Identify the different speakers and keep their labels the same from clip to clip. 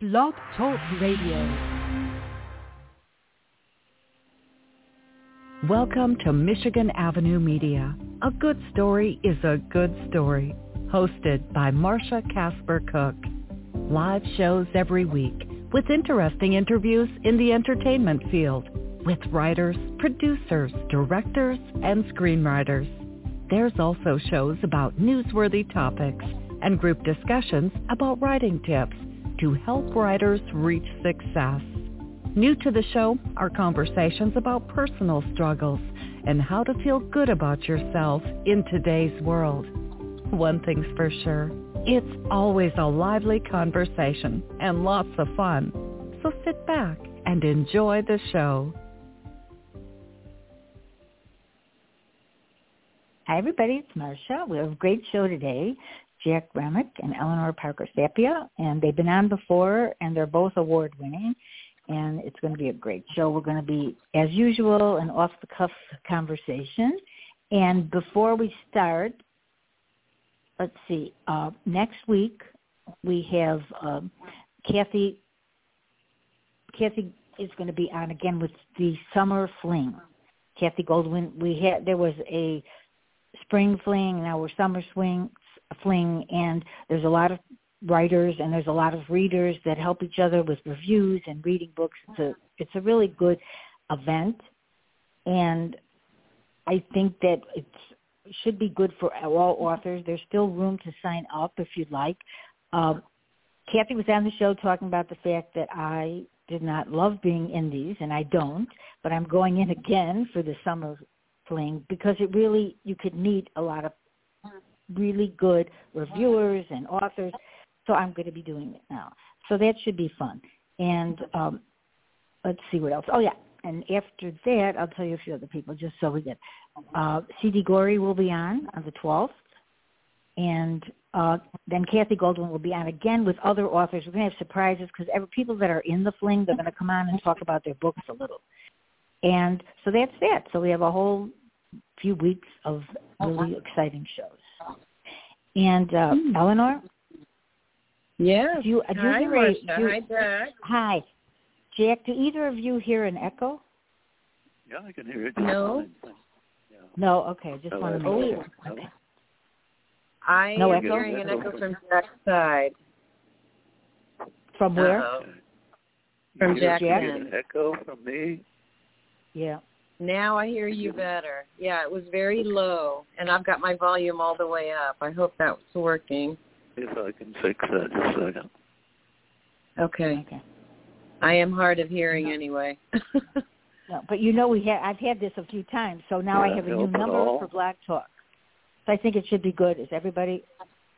Speaker 1: Blog Talk Radio. Welcome to Michigan Avenue Media. A good story is a good story. Hosted by Marsha Casper Cook. Live shows every week with interesting interviews in the entertainment field with writers, producers, directors, and screenwriters. There's also shows about newsworthy topics and group discussions about writing tips to help writers reach success. New to the show are conversations about personal struggles and how to feel good about yourself in today's world. One thing's for sure, it's always a lively conversation and lots of fun. So sit back and enjoy the show.
Speaker 2: Hi, everybody. It's Marsha. We have a great show today. Jack Remick and Eleanor Parker Sapia, and they've been on before, and they're both award-winning, and it's going to be a great show. We're going to be, as usual, an off-the-cuff conversation. And before we start, let's see, uh, next week we have um, Kathy. Kathy is going to be on again with the Summer Fling. Kathy Goldwyn. We had there was a spring fling, now we're summer swing fling, and there's a lot of writers and there's a lot of readers that help each other with reviews and reading books. It's a it's a really good event, and I think that it should be good for all authors. There's still room to sign up if you'd like. Um, Kathy was on the show talking about the fact that I did not love being in these, and I don't, but I'm going in again for the summer fling because it really you could meet a lot of really good reviewers and authors. So I'm going to be doing it now. So that should be fun. And um, let's see what else. Oh yeah, and after that, I'll tell you a few other people just so we get. Uh, C.D. Gorey will be on on the 12th, and uh, then Kathy Goldwyn will be on again with other authors. We're going to have surprises because every people that are in the fling, they're going to come on and talk about their books a little. And so that's that. So we have a whole few weeks of really exciting shows. And uh, mm. Eleanor?
Speaker 3: Yes.
Speaker 2: Do you,
Speaker 3: do hi,
Speaker 2: you,
Speaker 3: Marsha.
Speaker 2: Do,
Speaker 3: hi, Jack.
Speaker 2: Hi. Jack, do either of you hear an echo?
Speaker 4: Yeah, I can hear it.
Speaker 3: No.
Speaker 2: Yeah. No, okay. Just want to make sure. Okay.
Speaker 3: I
Speaker 2: no
Speaker 3: am
Speaker 2: echo?
Speaker 3: hearing an echo from Jack's side.
Speaker 2: From where?
Speaker 3: Uh-oh. From Jack's
Speaker 4: Jack? echo from me?
Speaker 2: Yeah.
Speaker 3: Now I hear you better. Yeah, it was very low, and I've got my volume all the way up. I hope that's working.
Speaker 4: If I can fix that just a second.
Speaker 3: Okay.
Speaker 2: Okay.
Speaker 3: I am hard of hearing anyway.
Speaker 2: no, but you know we have. I've had this a few times, so now I have a new number for Blog Talk. So I think it should be good. Is everybody?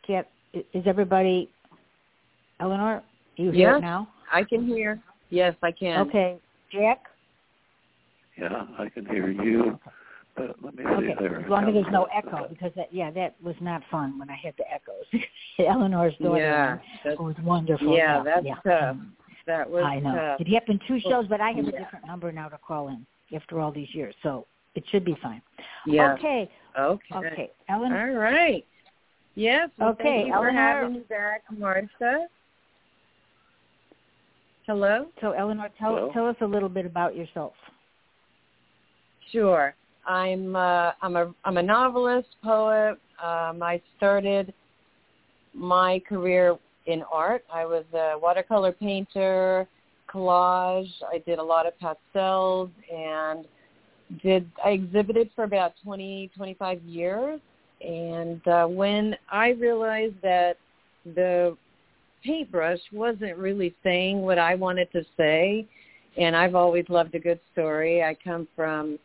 Speaker 2: Can't, is everybody? Eleanor, you hear
Speaker 3: yes,
Speaker 2: now?
Speaker 3: I can hear. Yes, I can.
Speaker 2: Okay, Jack.
Speaker 4: Yeah, I can hear you. But let me see
Speaker 2: okay.
Speaker 4: there.
Speaker 2: As long as there's no echo, because that, yeah, that was not fun when I had the echoes. Eleanor's daughter
Speaker 3: yeah,
Speaker 2: was wonderful.
Speaker 3: Yeah,
Speaker 2: yeah
Speaker 3: that's
Speaker 2: yeah.
Speaker 3: tough. That was
Speaker 2: I know.
Speaker 3: tough.
Speaker 2: It happened two shows, but I have a different number now to call in after all these years, so it should be fine.
Speaker 3: Yeah.
Speaker 2: Okay.
Speaker 3: Okay.
Speaker 2: Okay. Eleanor.
Speaker 3: All right. Yes. Well,
Speaker 2: okay.
Speaker 3: Thank you
Speaker 2: Eleanor.
Speaker 3: for having me back, Martha. Hello.
Speaker 2: So, Eleanor, tell
Speaker 4: Hello?
Speaker 2: tell us a little bit about yourself.
Speaker 3: Sure. I'm uh, I'm a I'm a novelist, poet. Um, I started my career in art. I was a watercolor painter, collage. I did a lot of pastels and did I exhibited for about 20 25 years. And uh, when I realized that the paintbrush wasn't really saying what I wanted to say, and I've always loved a good story. I come from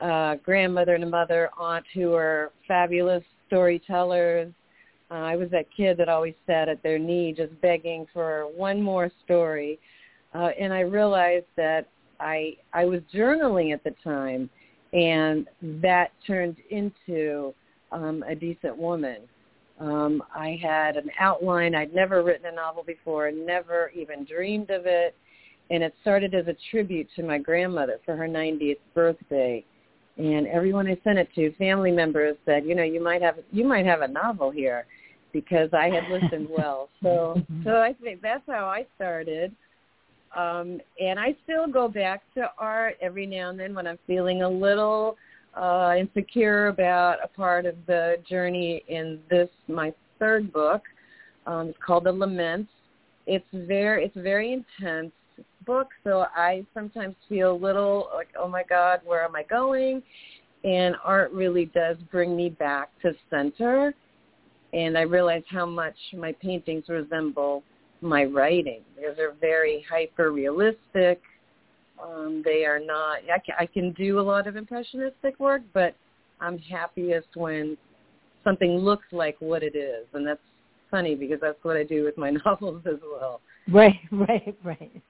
Speaker 3: uh, grandmother and a mother, aunt who are fabulous storytellers. Uh, I was that kid that always sat at their knee just begging for one more story. Uh, and I realized that I I was journaling at the time, and that turned into um, a decent woman. Um, I had an outline. I'd never written a novel before, never even dreamed of it, and it started as a tribute to my grandmother for her 90th birthday and everyone I sent it to, family members said, you know, you might have you might have a novel here, because I had listened well. So so I think that's how I started. Um, and I still go back to art every now and then when I'm feeling a little uh, insecure about a part of the journey in this my third book. Um, it's called The Laments. It's very it's very intense book, so I sometimes feel a little like, oh my God, where am I going? And art really does bring me back to center, and I realize how much my paintings resemble my writing because they're very hyper realistic. Um, they are not. I can, I can do a lot of impressionistic work, but I'm happiest when something looks like what it is, and that's funny because that's what I do with my novels as well.
Speaker 2: Right, right, right.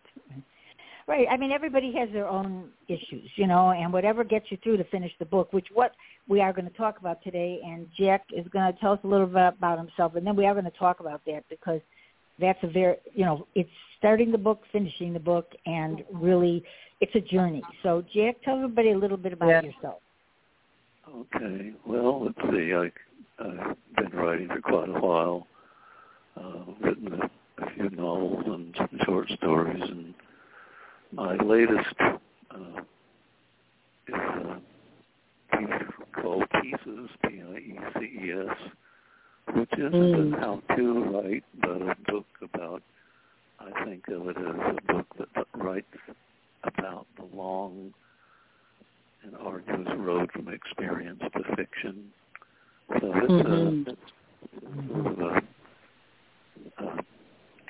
Speaker 2: Right. I mean, everybody has their own issues, you know, and whatever gets you through to finish the book, which what we are going to talk about today. And Jack is going to tell us a little bit about himself, and then we are going to talk about that because that's a very, you know, it's starting the book, finishing the book, and really, it's a journey. So, Jack, tell everybody a little bit about
Speaker 3: Yeah.
Speaker 2: yourself.
Speaker 4: Okay. Well, let's see. I, I've been writing for quite a while. Uh, written a, a few novels and some short stories, and my latest uh, is a piece called Pieces, P-I-E-C-E-S, which isn't
Speaker 3: Mm.
Speaker 4: a how-to write, but a book about. I think of it as a book that writes about the long an arduous road from experience to fiction. So it's,
Speaker 3: Mhm.
Speaker 4: uh, it's sort of a, uh,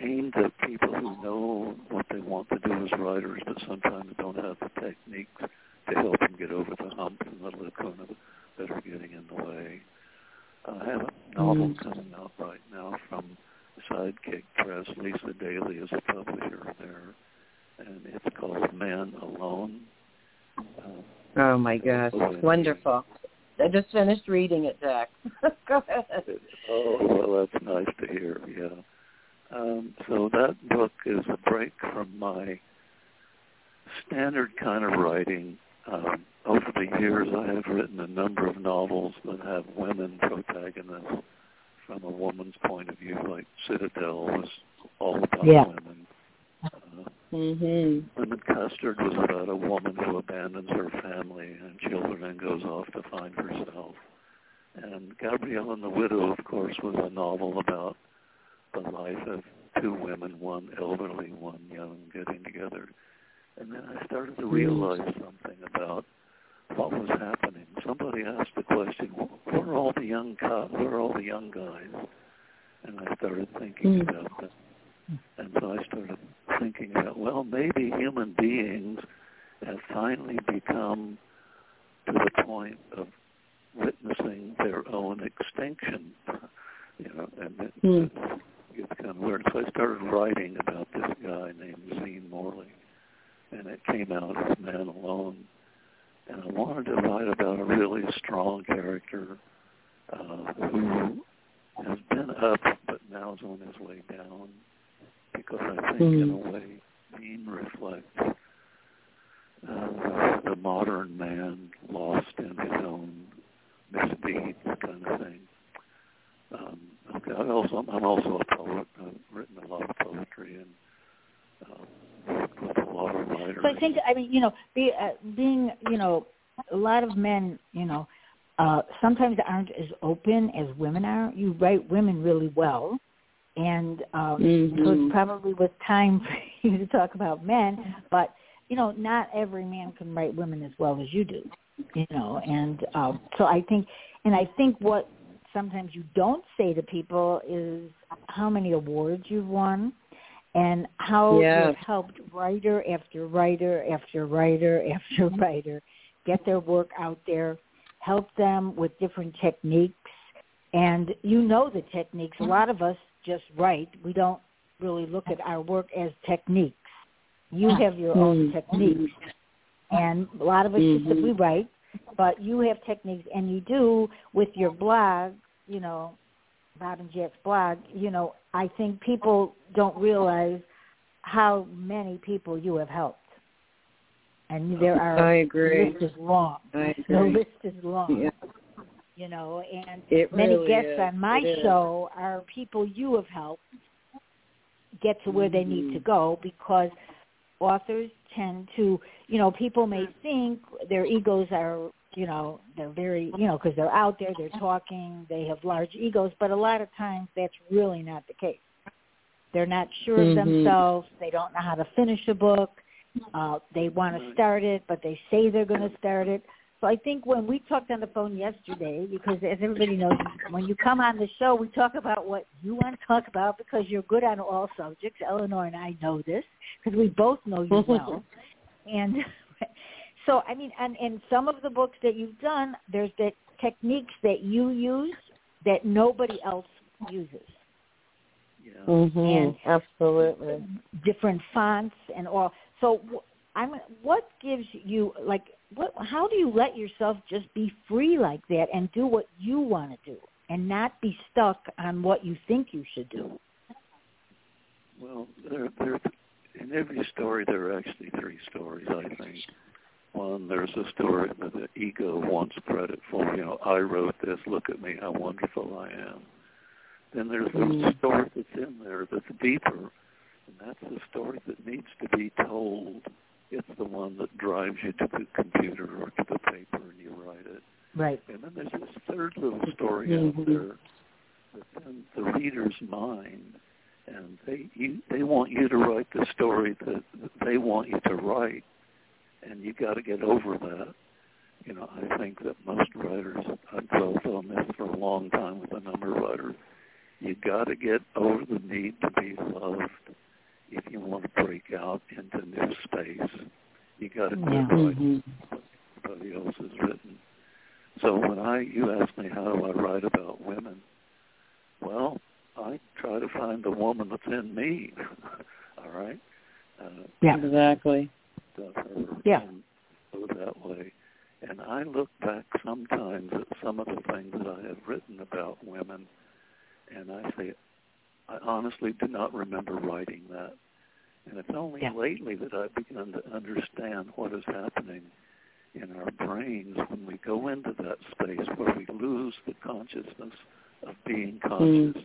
Speaker 4: aimed at people who know what they want to do as writers, but sometimes don't have the techniques to help them get over the hump and the of that are getting in the way. I have a novel
Speaker 3: Mm.
Speaker 4: coming out right now from Sidekick Press. Lisa Daly is a publisher there, and it's called Man Alone. Uh,
Speaker 3: Oh my gosh, it's wonderful. I just finished reading it, Jack. Go ahead.
Speaker 4: Oh, well, that's nice to hear. Yeah. Um, so that book is a break from my standard kind of writing. Um, over the years, I have written a number of novels that have women protagonists from a woman's point of view, like Citadel was all about
Speaker 2: Yeah.
Speaker 4: women. Uh,
Speaker 3: Mhm.
Speaker 4: Lemon Custard was about a woman who abandons her family and children and goes off to find herself. And Gabriela and the Widow, of course, was a novel about the life of two women, one elderly, one young, getting together. And then I started to realize something about what was happening. Somebody asked the question, "Wh- "Where are all the young co- Where are all the young guys?" And I started thinking
Speaker 3: Mm.
Speaker 4: about that. And so I started thinking that, well, maybe human beings have finally become to the point of witnessing their own extinction. You know, and it,
Speaker 3: Hmm.
Speaker 4: it's kind of weird. So I started writing about this guy named Dean Morley, and it came out as Man Alone. And I wanted to write about a really strong character uh, who has been up, but now is on his way down because I think in a way Dean reflects uh, the modern man lost in his own misdeeds kind of thing. Um, okay, I also, I'm also a poet. I've written a lot of poetry and uh, worked with a lot of writers.
Speaker 2: So I think, I mean, you know, be, uh, being, you know, a lot of men, you know, uh, sometimes aren't as open as women are. You write women really well, and um, so
Speaker 3: Mhm.
Speaker 2: it's probably with time for you to talk about men. But you know, not every man can write women as well as you do. You know, and um, so I think, and I think what sometimes you don't say to people is how many awards you've won and how
Speaker 3: Yeah.
Speaker 2: you've helped writer after writer after writer after writer get their work out there, help them with different techniques. And you know the techniques. A lot of us just write. We don't really look at our work as techniques. You have your own
Speaker 3: Mm.
Speaker 2: techniques. And a lot of us just
Speaker 3: Mhm.
Speaker 2: we write, but you have techniques and you do with your blog, you know, Bob and Jack's blog, you know, I think people don't realize how many people you have helped. And there are
Speaker 3: I agree.
Speaker 2: the list is long.
Speaker 3: I
Speaker 2: The list is long.
Speaker 3: Yeah.
Speaker 2: you know, and
Speaker 3: it
Speaker 2: many
Speaker 3: really
Speaker 2: guests
Speaker 3: is.
Speaker 2: on my
Speaker 3: It is.
Speaker 2: show are people you have helped get to where they need to
Speaker 3: Mhm.
Speaker 2: go because authors tend to, you know, people may think their egos are, you know, they're very, you know, because they're out there, they're talking, they have large egos, but a lot of times that's really not the case. They're not sure
Speaker 3: Mhm.
Speaker 2: of themselves. They don't know how to finish a book. Uh, they want to start it, but they say they're going to start it. So I think when we talked on the phone yesterday, because as everybody knows, when you come on the show, we talk about what you want to talk about because you're good on all subjects. Eleanor and I know this because we both know you well. and so, I mean, and, and some of the books that you've done, there's the techniques that you use that nobody else uses.
Speaker 4: Yeah.
Speaker 3: Mhm.
Speaker 2: And-
Speaker 3: Absolutely.
Speaker 2: different fonts and all. So wh- I'm what gives you like what how do you let yourself just be free like that and do what you want to do and not be stuck on what you think you should do?
Speaker 4: Well, there, there, in every story, there are actually three stories. I think. One, there's a story that the ego wants credit for. You know, I wrote this. Look at me, how wonderful I am. Then there's the
Speaker 3: Mhm.
Speaker 4: story that's in there that's deeper, and that's the story that needs to be told. It's the one that drives you to the computer or to the paper and you write it.
Speaker 2: Right.
Speaker 4: And then there's this third little story
Speaker 3: Mhm.
Speaker 4: out there that's in the reader's mind, and they you, they want you to write the story that they want you to write, and you got to get over that. You know, I think that most writers, I've dwelt on this for a long time with a number of writers, you got to get over the need to be loved if you want to break out into new space. You got to quit
Speaker 2: Yeah.
Speaker 4: writing what somebody else has written. So when I, you ask me how do I write about women, well, I try to find the woman that's in me. All right. Uh,
Speaker 2: Yeah.
Speaker 3: Exactly.
Speaker 4: Of her
Speaker 2: Yeah.
Speaker 4: and go that way. And I look back sometimes at some of the things that I have written about women, and I say, I honestly do not remember writing that. And it's only
Speaker 2: Yeah.
Speaker 4: lately that I've begun to understand what is happening in our brains when we go into that space where we lose the consciousness of being hmm. conscious,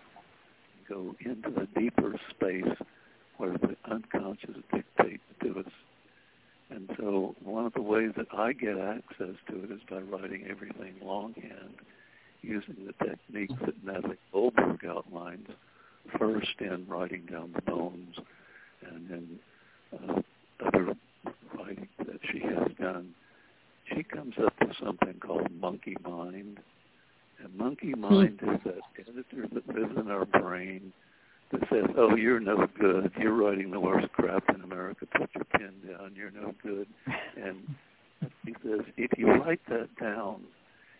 Speaker 4: go into the deeper space where the unconscious dictates to us. And so one of the ways that I get access to it is by writing everything longhand, using the techniques that Natalie Goldberg outlines, first in writing down the bones and in uh, other writing that she has done. She comes up with something called monkey mind. And monkey mind is that editor that lives in our brain that says, "Oh, you're no good. You're writing the worst crap in America. Put your pen down. You're no good." And he says, if you write that down,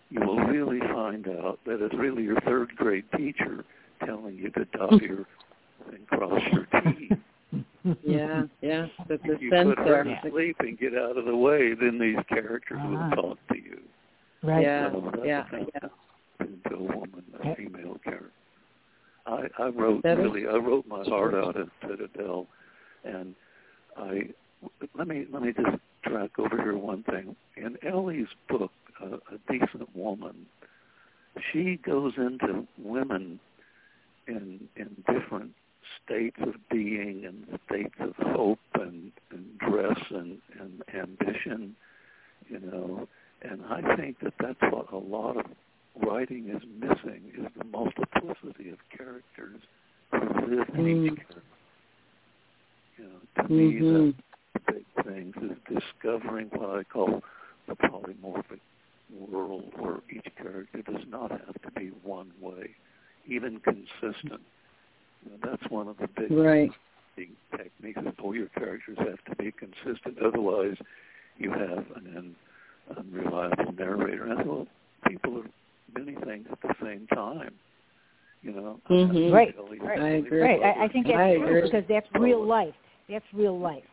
Speaker 4: you will really find out that it's really your third grade teacher telling you to dot your and cross your T.
Speaker 3: Yeah, yeah. That the
Speaker 4: If you put her to sleep and get out of the way, then these characters
Speaker 2: Ah.
Speaker 4: will talk to you.
Speaker 2: Right.
Speaker 3: Yeah,
Speaker 4: So
Speaker 3: yeah, yeah.
Speaker 4: into a woman, a female character. I, I wrote really, I wrote my heart out at Citadel, and I let me let me just track over here one thing. In Ellie's book, uh, A Decent Woman, she goes into women in in different states of being and states of hope and, and dress and, and ambition, you know. And I think that that's what a lot of writing is missing is the multiplicity of characters who live in
Speaker 3: Mm.
Speaker 4: each character. You know, to me,
Speaker 3: Mhm.
Speaker 4: the big things is discovering what I call the polymorphic world where each character does not have to be one way, even consistent. You know, that's one of the big
Speaker 3: Right.
Speaker 4: writing techniques is all your characters have to be consistent. Otherwise, you have an un- unreliable narrator. And well, people are many things at the same time. You know,
Speaker 3: Mhm.
Speaker 2: Right,
Speaker 4: Ellie-
Speaker 2: right.
Speaker 3: I agree.
Speaker 2: Right. I, I think that's
Speaker 3: I
Speaker 2: true
Speaker 3: agree.
Speaker 2: because that's real life. That's real life,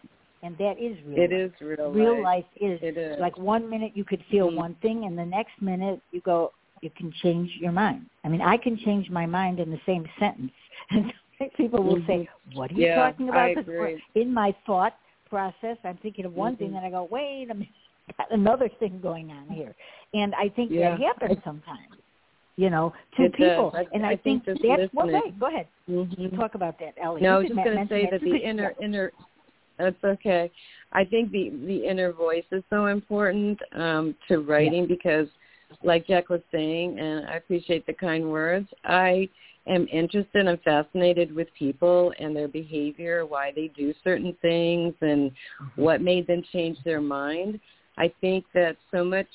Speaker 2: and that is real.
Speaker 3: It
Speaker 2: life.
Speaker 3: is real life.
Speaker 2: Real life is
Speaker 3: It is.
Speaker 2: like one minute you could feel
Speaker 3: Mhm.
Speaker 2: one thing, and the next minute you go, you can change your mind. I mean, I can change my mind in the same sentence, and people will say, "What are you
Speaker 3: Yeah,
Speaker 2: talking about?"
Speaker 3: I
Speaker 2: 'Cause
Speaker 3: agree.
Speaker 2: in my thought process, I'm thinking of one thing,
Speaker 3: Mhm.
Speaker 2: and I go, "Wait a minute, got another thing going on here," and I think
Speaker 3: Yeah.
Speaker 2: that happens sometimes. You know, to
Speaker 3: It
Speaker 2: people. And
Speaker 3: I
Speaker 2: I,
Speaker 3: think
Speaker 2: think, that's what.
Speaker 3: listening-
Speaker 2: go ahead.
Speaker 3: Mhm.
Speaker 2: Talk about that, Ellie.
Speaker 3: No, I was just going to say
Speaker 2: that
Speaker 3: that the inner inner that's okay. I think the the inner voice is so important um, to writing because, like Jack was saying, and I appreciate the kind words. I am interested and fascinated with people and their behavior, why they do certain things, and what made them change their mind. I think that so much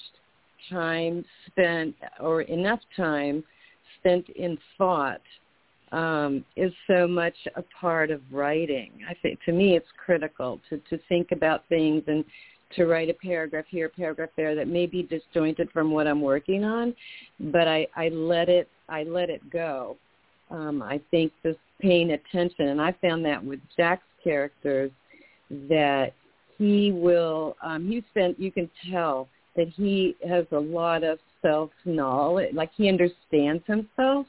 Speaker 3: time spent, or enough time spent in thought um, is so much a part of writing. I think to me it's critical to, to think about things and to write a paragraph here, a paragraph there that may be disjointed from what I'm working on, but I, I let it I let it go. Um, I think just paying attention, and I found that with Jack's characters that he will um, he spent you can tell that he has a lot of self knowledge, like he understands himself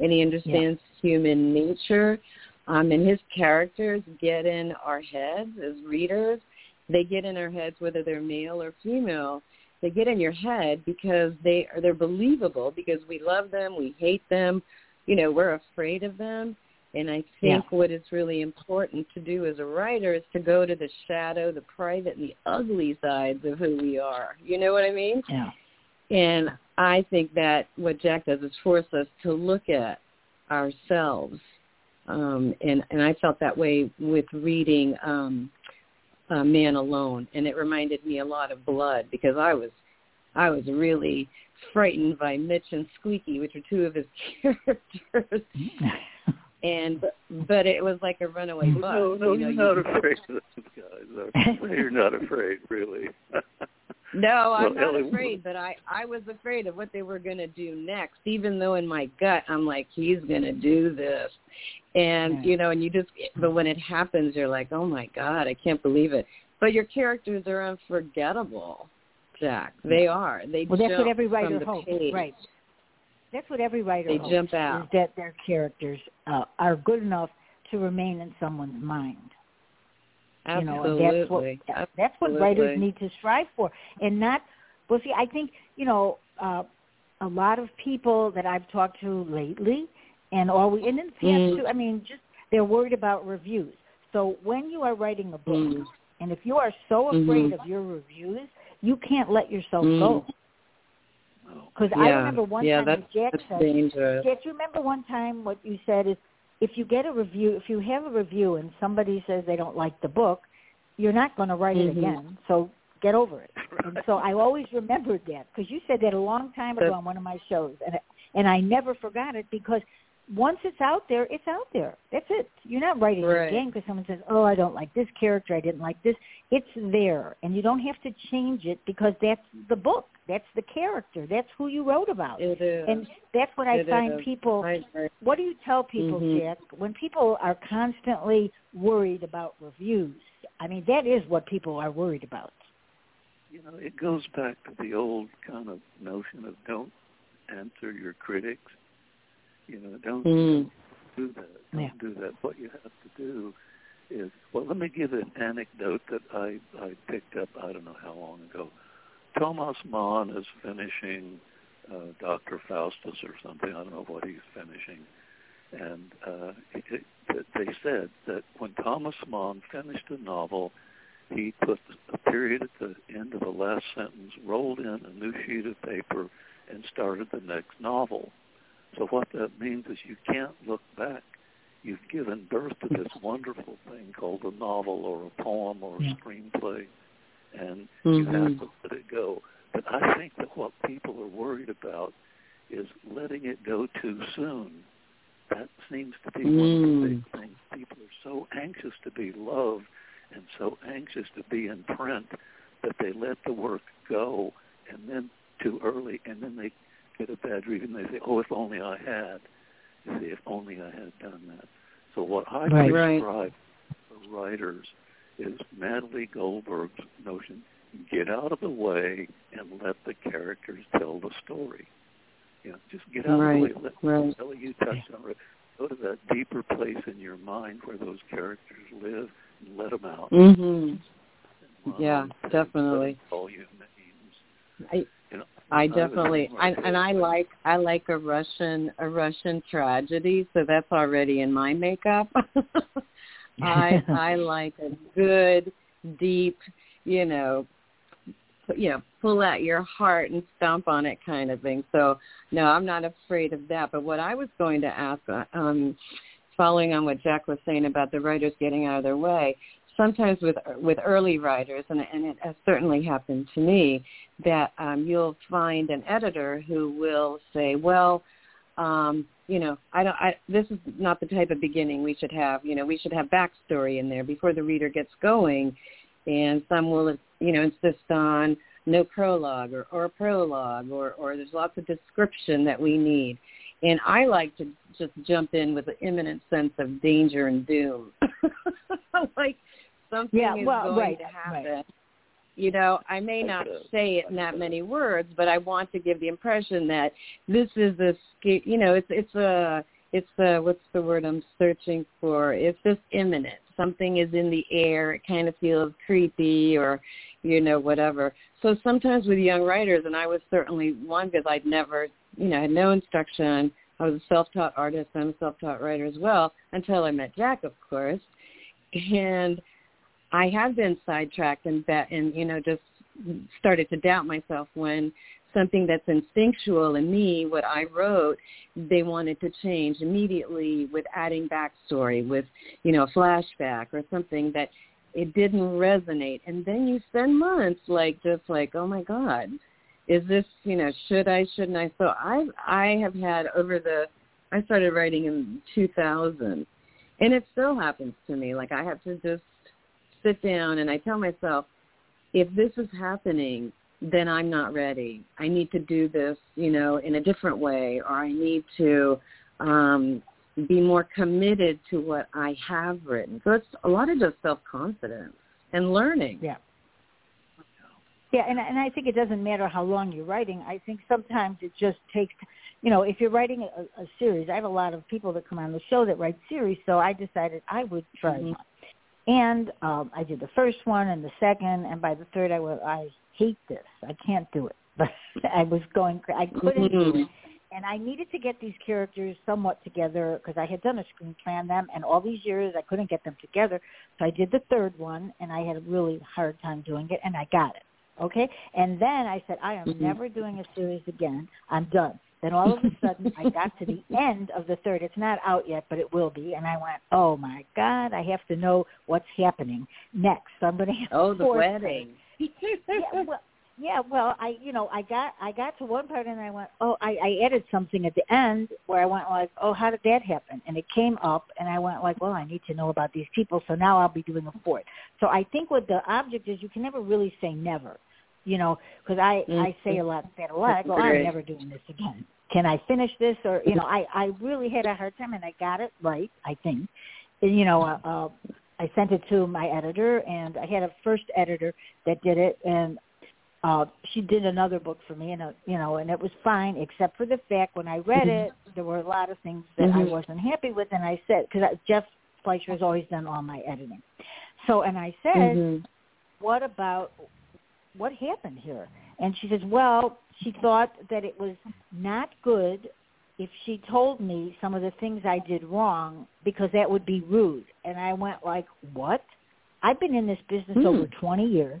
Speaker 3: and he understands human nature. Um, and his characters get in our heads as readers. They get in our heads whether they're male or female. They get in your head because they are they're believable because we love them, we hate them, you know, we're afraid of them. And I think what is really important to do as a writer is to go to the shadow, the private and the ugly sides of who we are. You know what I mean?
Speaker 2: Yeah.
Speaker 3: And I think that what Jack does is force us to look at ourselves. Um, and, and I felt that way with reading um, uh, Man Alone. And it reminded me a lot of Blood because I was I was really frightened by Mitch and Squeaky, which are two of his characters. and but it was like a runaway bus.
Speaker 4: no, no,
Speaker 3: you know,
Speaker 4: you're
Speaker 3: you-
Speaker 4: not afraid of those guys. You're not afraid, really.
Speaker 3: No, I'm
Speaker 4: Well,
Speaker 3: not
Speaker 4: Ellie,
Speaker 3: afraid, but I I was afraid of what they were going to do next. Even though in my gut I'm like, he's going to do this, and
Speaker 2: Right.
Speaker 3: you know, and you just, but when it happens, you're like, oh my god, I can't believe it. But your characters are unforgettable, Jack. They are. They
Speaker 2: well, that's what every writer hopes,
Speaker 3: page.
Speaker 2: right? That's what every writer
Speaker 3: They
Speaker 2: hopes
Speaker 3: jump out.
Speaker 2: is that their characters uh, are good enough to remain in someone's mind. You know,
Speaker 3: Absolutely.
Speaker 2: that's what that's what writers need to strive for, and not. Well, see, I think you know uh, a lot of people that I've talked to lately, and all we and in the past
Speaker 3: Mm.
Speaker 2: too. I mean, just they're worried about reviews. So when you are writing a book,
Speaker 3: Mm.
Speaker 2: and if you are so afraid
Speaker 3: Mhm.
Speaker 2: of your reviews, you can't let yourself
Speaker 3: Mm.
Speaker 2: go. Because I remember one
Speaker 3: yeah,
Speaker 2: time Jack said,
Speaker 3: dangerous.
Speaker 2: Jack, you remember one time what you said is if you get a review, if you have a review and somebody says they don't like the book, you're not going to write
Speaker 3: Mhm.
Speaker 2: it again. So get over it. And so I always remembered that because you said that a long time ago on one of my shows, and and I never forgot it because once it's out there, it's out there. That's it. You're not writing it again because someone says, "Oh, I don't like this character. I didn't like this." It's there, and you don't have to change it because that's the book. That's the character. That's who you wrote about.
Speaker 3: It is.
Speaker 2: And that's what I
Speaker 3: It
Speaker 2: find
Speaker 3: is.
Speaker 2: people.
Speaker 3: I.
Speaker 2: What do you tell people,
Speaker 3: Mhm.
Speaker 2: Jack, when people are constantly worried about reviews? I mean, that is what people are worried about.
Speaker 4: You know, it goes back to the old kind of notion of don't answer your critics. You know, don't
Speaker 3: Mm.
Speaker 4: do that. Don't
Speaker 2: Yeah.
Speaker 4: do that. What you have to do is well. Let me give an anecdote that I I picked up. I don't know how long ago. Thomas Mann is finishing uh, Doctor Faustus or something. I don't know what he's finishing, and uh, it, it, they said that when Thomas Mann finished a novel, he put a period at the end of the last sentence, rolled in a new sheet of paper, and started the next novel. So what that means is you can't look back. You've given birth to this wonderful thing called a novel or a poem or a
Speaker 2: Yeah.
Speaker 4: screenplay, and you have to let it go. But I think that what people are worried about is letting it go too soon. That seems to be one of the
Speaker 3: Mm.
Speaker 4: big things. People are so anxious to be loved and so anxious to be in print that they let the work go and then too early and then they get a bad review and they say, Oh, if only I had. You see, if only I had done that. So what I
Speaker 2: Right.
Speaker 3: Right.
Speaker 4: prescribe for writers is Natalie Goldberg's notion, get out of the way and let the characters tell the story. You know, just get out
Speaker 3: Right,
Speaker 4: of the way. Let,
Speaker 3: right.
Speaker 4: Ellie, you touched on it. Go to that deeper place in your mind where those characters live and let them out. Mm-hmm.
Speaker 3: Yeah, definitely.
Speaker 4: let 'em Call you names.
Speaker 3: I
Speaker 4: You know,
Speaker 3: I definitely I, and I like I like a Russian a Russian tragedy, so that's already in my makeup. I I like a good deep, you know, you know, pull out your heart and stomp on it kind of thing. So no, I'm not afraid of that. But what I was going to ask, uh, um, following on what Jack was saying about the writers getting out of their way, sometimes with with early writers, and, and it has certainly happened to me, that um, you'll find an editor who will say, well, um, you know, I don't. I, this is not the type of beginning we should have. You know, we should have backstory in there before the reader gets going, and some will, you know, insist on no prologue or, or a prologue or, or there's lots of description that we need. And I like to just jump in with an imminent sense of danger and doom. like something
Speaker 2: yeah,
Speaker 3: is
Speaker 2: well,
Speaker 3: going
Speaker 2: right,
Speaker 3: to happen.
Speaker 2: Right.
Speaker 3: You know, I may not say it in that many words, but I want to give the impression that this is a, you know, it's it's a, it's a, what's the word I'm searching for? It's just imminent. Something is in the air. It kind of feels creepy, or, you know, whatever. So sometimes with young writers, and I was certainly one because I'd never, you know, had no instruction. I was a self-taught artist. I'm a self-taught writer as well until I met Jack, of course, and I have been sidetracked and bet and you know just started to doubt myself when something that's instinctual in me, what I wrote, they wanted to change immediately with adding backstory, with you know a flashback or something that it didn't resonate, and then you spend months like just like oh my god, is this you know should I shouldn't I? So I I have had over the I started writing in 2000, and it still happens to me. Like I have to just sit down and I tell myself, if this is happening, then I'm not ready. I need to do this, you know, in a different way, or I need to um, be more committed to what I have written. So it's a lot of just self-confidence and learning.
Speaker 2: Yeah. Yeah, and and I think it doesn't matter how long you're writing. I think sometimes it just takes, you know, if you're writing a, a series. I have a lot of people that come on the show that write series, so I decided I would try mm-hmm. one. And um, I did the first one and the second, and by the third, I was I hate this. I can't do it. But I was going. I couldn't do it, and I needed to get these characters somewhat together because I had done a screenplay on them, and all these years I couldn't get them together. So I did the third one, and I had a really hard time doing it, and I got it. Okay, and then I said I am mm-hmm. never doing a series again. I'm done. Then all of a sudden, I got to the end of the third. It's not out yet, but it will be. And I went, oh my God, I have to know what's happening next. So I'm going to have
Speaker 3: oh the wedding.
Speaker 2: yeah, well, yeah, well, I you know I got I got to one part and I went, oh, I, I added something at the end where I went like, oh, how did that happen? And it came up, and I went like, well, I need to know about these people, so now I'll be doing a fourth. So I think what the object is, you can never really say never you know, because I mm-hmm. I say a lot that a lot. I go, I'm never doing this again can I finish this? Or you know, I I really had a hard time, and I got it right, I think. And, you know, uh, uh, I sent it to my editor, and I had a first editor that did it, and uh, she did another book for me, and uh, you know, and it was fine, except for the fact when I read it, there were a lot of things that mm-hmm. I wasn't happy with, and I said because Jeff Fleischer has always done all my editing, so and I said, mm-hmm. what about what happened here? And she says, well, she thought that it was not good if she told me some of the things I did wrong because that would be rude. And I went like, what? I've been in this business mm. over 20 years.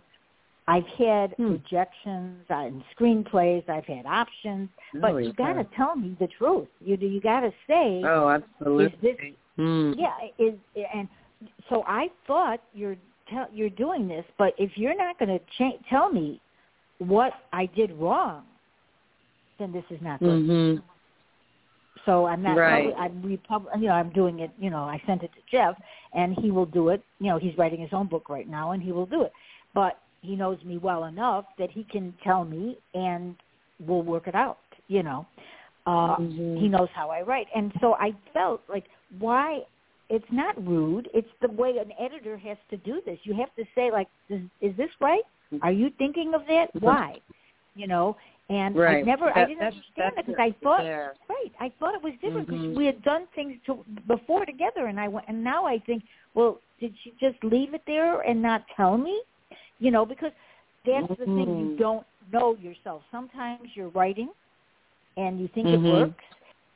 Speaker 2: I've had mm. rejections and screenplays. I've had options, but you got to tell me the truth. You do you got to say,
Speaker 3: oh, absolutely. Is this,
Speaker 2: mm. Yeah, is and so I thought you're tell, you're doing this, but if you're not going to cha- tell me what I did wrong, then this is not good.
Speaker 3: Mm-hmm.
Speaker 2: So I'm not.
Speaker 3: Right.
Speaker 2: I'm repub- You know, I'm doing it. You know, I sent it to Jeff, and he will do it. You know, he's writing his own book right now, and he will do it. But he knows me well enough that he can tell me, and we'll work it out. You know, uh, mm-hmm. he knows how I write, and so I felt like why it's not rude. It's the way an editor has to do this. You have to say like, is, is this right? Are you thinking of that? Mm-hmm. Why? You know, and
Speaker 3: right.
Speaker 2: I never,
Speaker 3: that,
Speaker 2: I didn't
Speaker 3: that's,
Speaker 2: understand
Speaker 3: that's
Speaker 2: it because I thought,
Speaker 3: there.
Speaker 2: right, I thought it was different because
Speaker 3: mm-hmm.
Speaker 2: we had done things to, before together, and I went, and now I think, well, did she just leave it there and not tell me? You know, because that's mm-hmm. the thing you
Speaker 3: Mm-hmm.
Speaker 2: don't know yourself. Sometimes you're writing and you think
Speaker 3: Mhm.
Speaker 2: it works.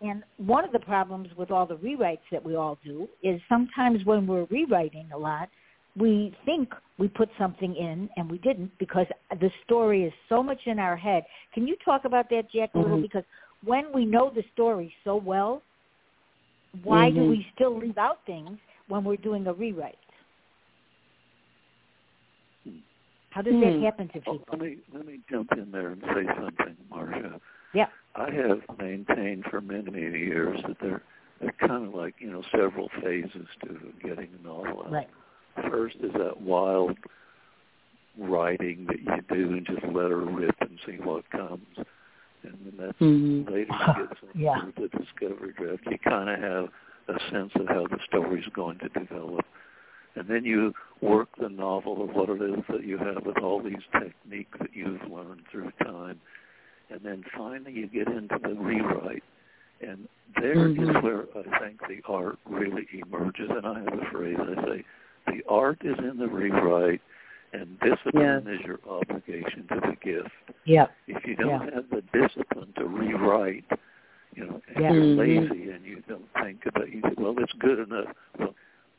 Speaker 2: And one of the problems with all the rewrites that we all do is sometimes when we're rewriting a lot, we think we put something in and we didn't because the story is so much in our head. Can you talk about that, Jack, a little?
Speaker 3: Mhm.
Speaker 2: Because when we know the story so well, why do
Speaker 3: Mhm.
Speaker 2: we still leave out things when we're doing a rewrite? How does that
Speaker 3: Hmm.
Speaker 2: happen to
Speaker 4: Well,
Speaker 2: people?
Speaker 4: let me let me jump in there and say something, Marsha.
Speaker 2: Yeah.
Speaker 4: I have maintained for many many years that there there are kind of like you know several phases to getting a novel out.
Speaker 2: Right.
Speaker 4: First is that wild writing that you do and just let her rip and see what comes, and then that's
Speaker 3: Mhm.
Speaker 4: later you get some
Speaker 2: Yeah.
Speaker 4: the discovery draft. You kind of have a sense of how the story's going to develop. And then you work the novel of what it is that you have with all these techniques that you've learned through time. And then finally you get into the rewrite. And there is
Speaker 3: Mhm.
Speaker 4: where I think the art really emerges. And I have a phrase I say, the art is in the rewrite and discipline
Speaker 3: Yes.
Speaker 4: is your obligation to the gift
Speaker 2: Yeah.
Speaker 4: if you don't
Speaker 2: Yeah.
Speaker 4: have the discipline to rewrite, you know, and
Speaker 2: Yeah.
Speaker 4: you're
Speaker 3: Mhm.
Speaker 4: lazy and you don't think about you say, well, it's good enough. Well,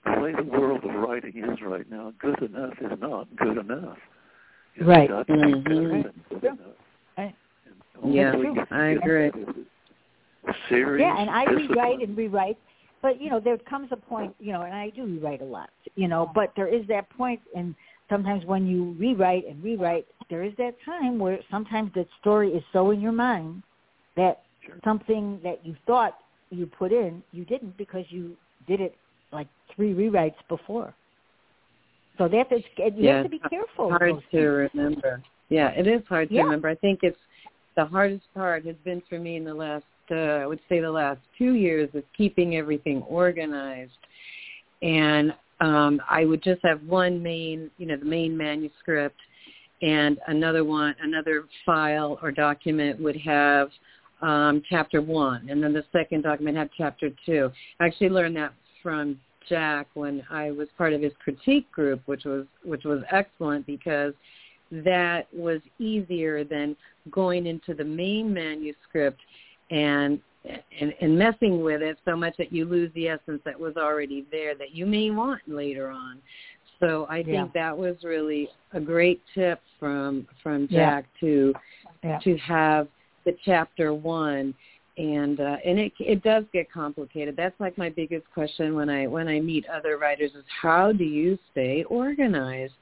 Speaker 4: the way the world of writing is right now, good enough is not good enough. It's
Speaker 2: Right.
Speaker 4: got to be better than good
Speaker 2: Yeah.
Speaker 4: enough.
Speaker 2: Right.
Speaker 4: And
Speaker 3: Yeah,
Speaker 4: only you can
Speaker 3: I agree.
Speaker 4: Serious
Speaker 2: Yeah, and I
Speaker 4: discipline.
Speaker 2: rewrite and rewrite, but you know there comes a point, you know, and I do rewrite a lot, you know, but there is that point, and sometimes when you rewrite and rewrite, there is that time where sometimes the story is so in your mind that
Speaker 4: Sure.
Speaker 2: something that you thought you put in, you didn't because you did it like three rewrites before. So that is, you
Speaker 3: Yeah,
Speaker 2: have to be careful. with
Speaker 3: hard to remember. Yeah, it is hard to
Speaker 2: Yeah.
Speaker 3: remember. I think it's the hardest part has been for me in the last, uh, I would say, the last two years is keeping everything organized. And um, I would just have one main, you know, the main manuscript, and another one, another file or document would have um, chapter one, and then the second document had chapter two. I actually learned that from Jack when I was part of his critique group, which was which was excellent because that was easier than going into the main manuscript and and, and messing with it so much that you lose the essence that was already there that you may want later on. So I
Speaker 2: Yeah.
Speaker 3: think that was really a great tip from from
Speaker 2: Yeah.
Speaker 3: Jack to
Speaker 2: Yeah.
Speaker 3: to have the chapter one and uh, and it it does get complicated. That's like my biggest question when I when I meet other writers is how do you stay organized?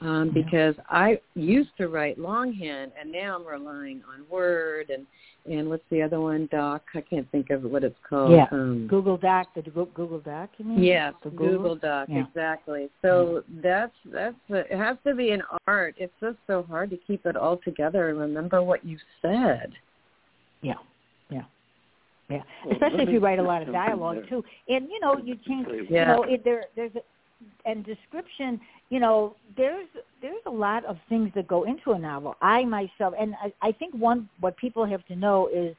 Speaker 3: Um,
Speaker 2: Yeah.
Speaker 3: because I used to write longhand and now I'm relying on Word and and what's the other one? Doc. I can't think of what it's called.
Speaker 2: Yeah.
Speaker 3: Um,
Speaker 2: Google Doc, the Google Doc, you mean?
Speaker 3: Yes,
Speaker 2: The
Speaker 3: Google, Doc,
Speaker 2: Yeah.
Speaker 3: exactly. So that's that's a, it has to be an art. It's just so hard to keep it all together and remember what you said.
Speaker 2: Yeah, yeah, yeah.
Speaker 4: Well,
Speaker 2: Especially if you write a lot of dialogue
Speaker 4: there.
Speaker 2: too, and you know you change.
Speaker 3: Yeah.
Speaker 2: You know it, there there's a and description. You know there's there's a lot of things that go into a novel. I myself, and I, I think one what people have to know is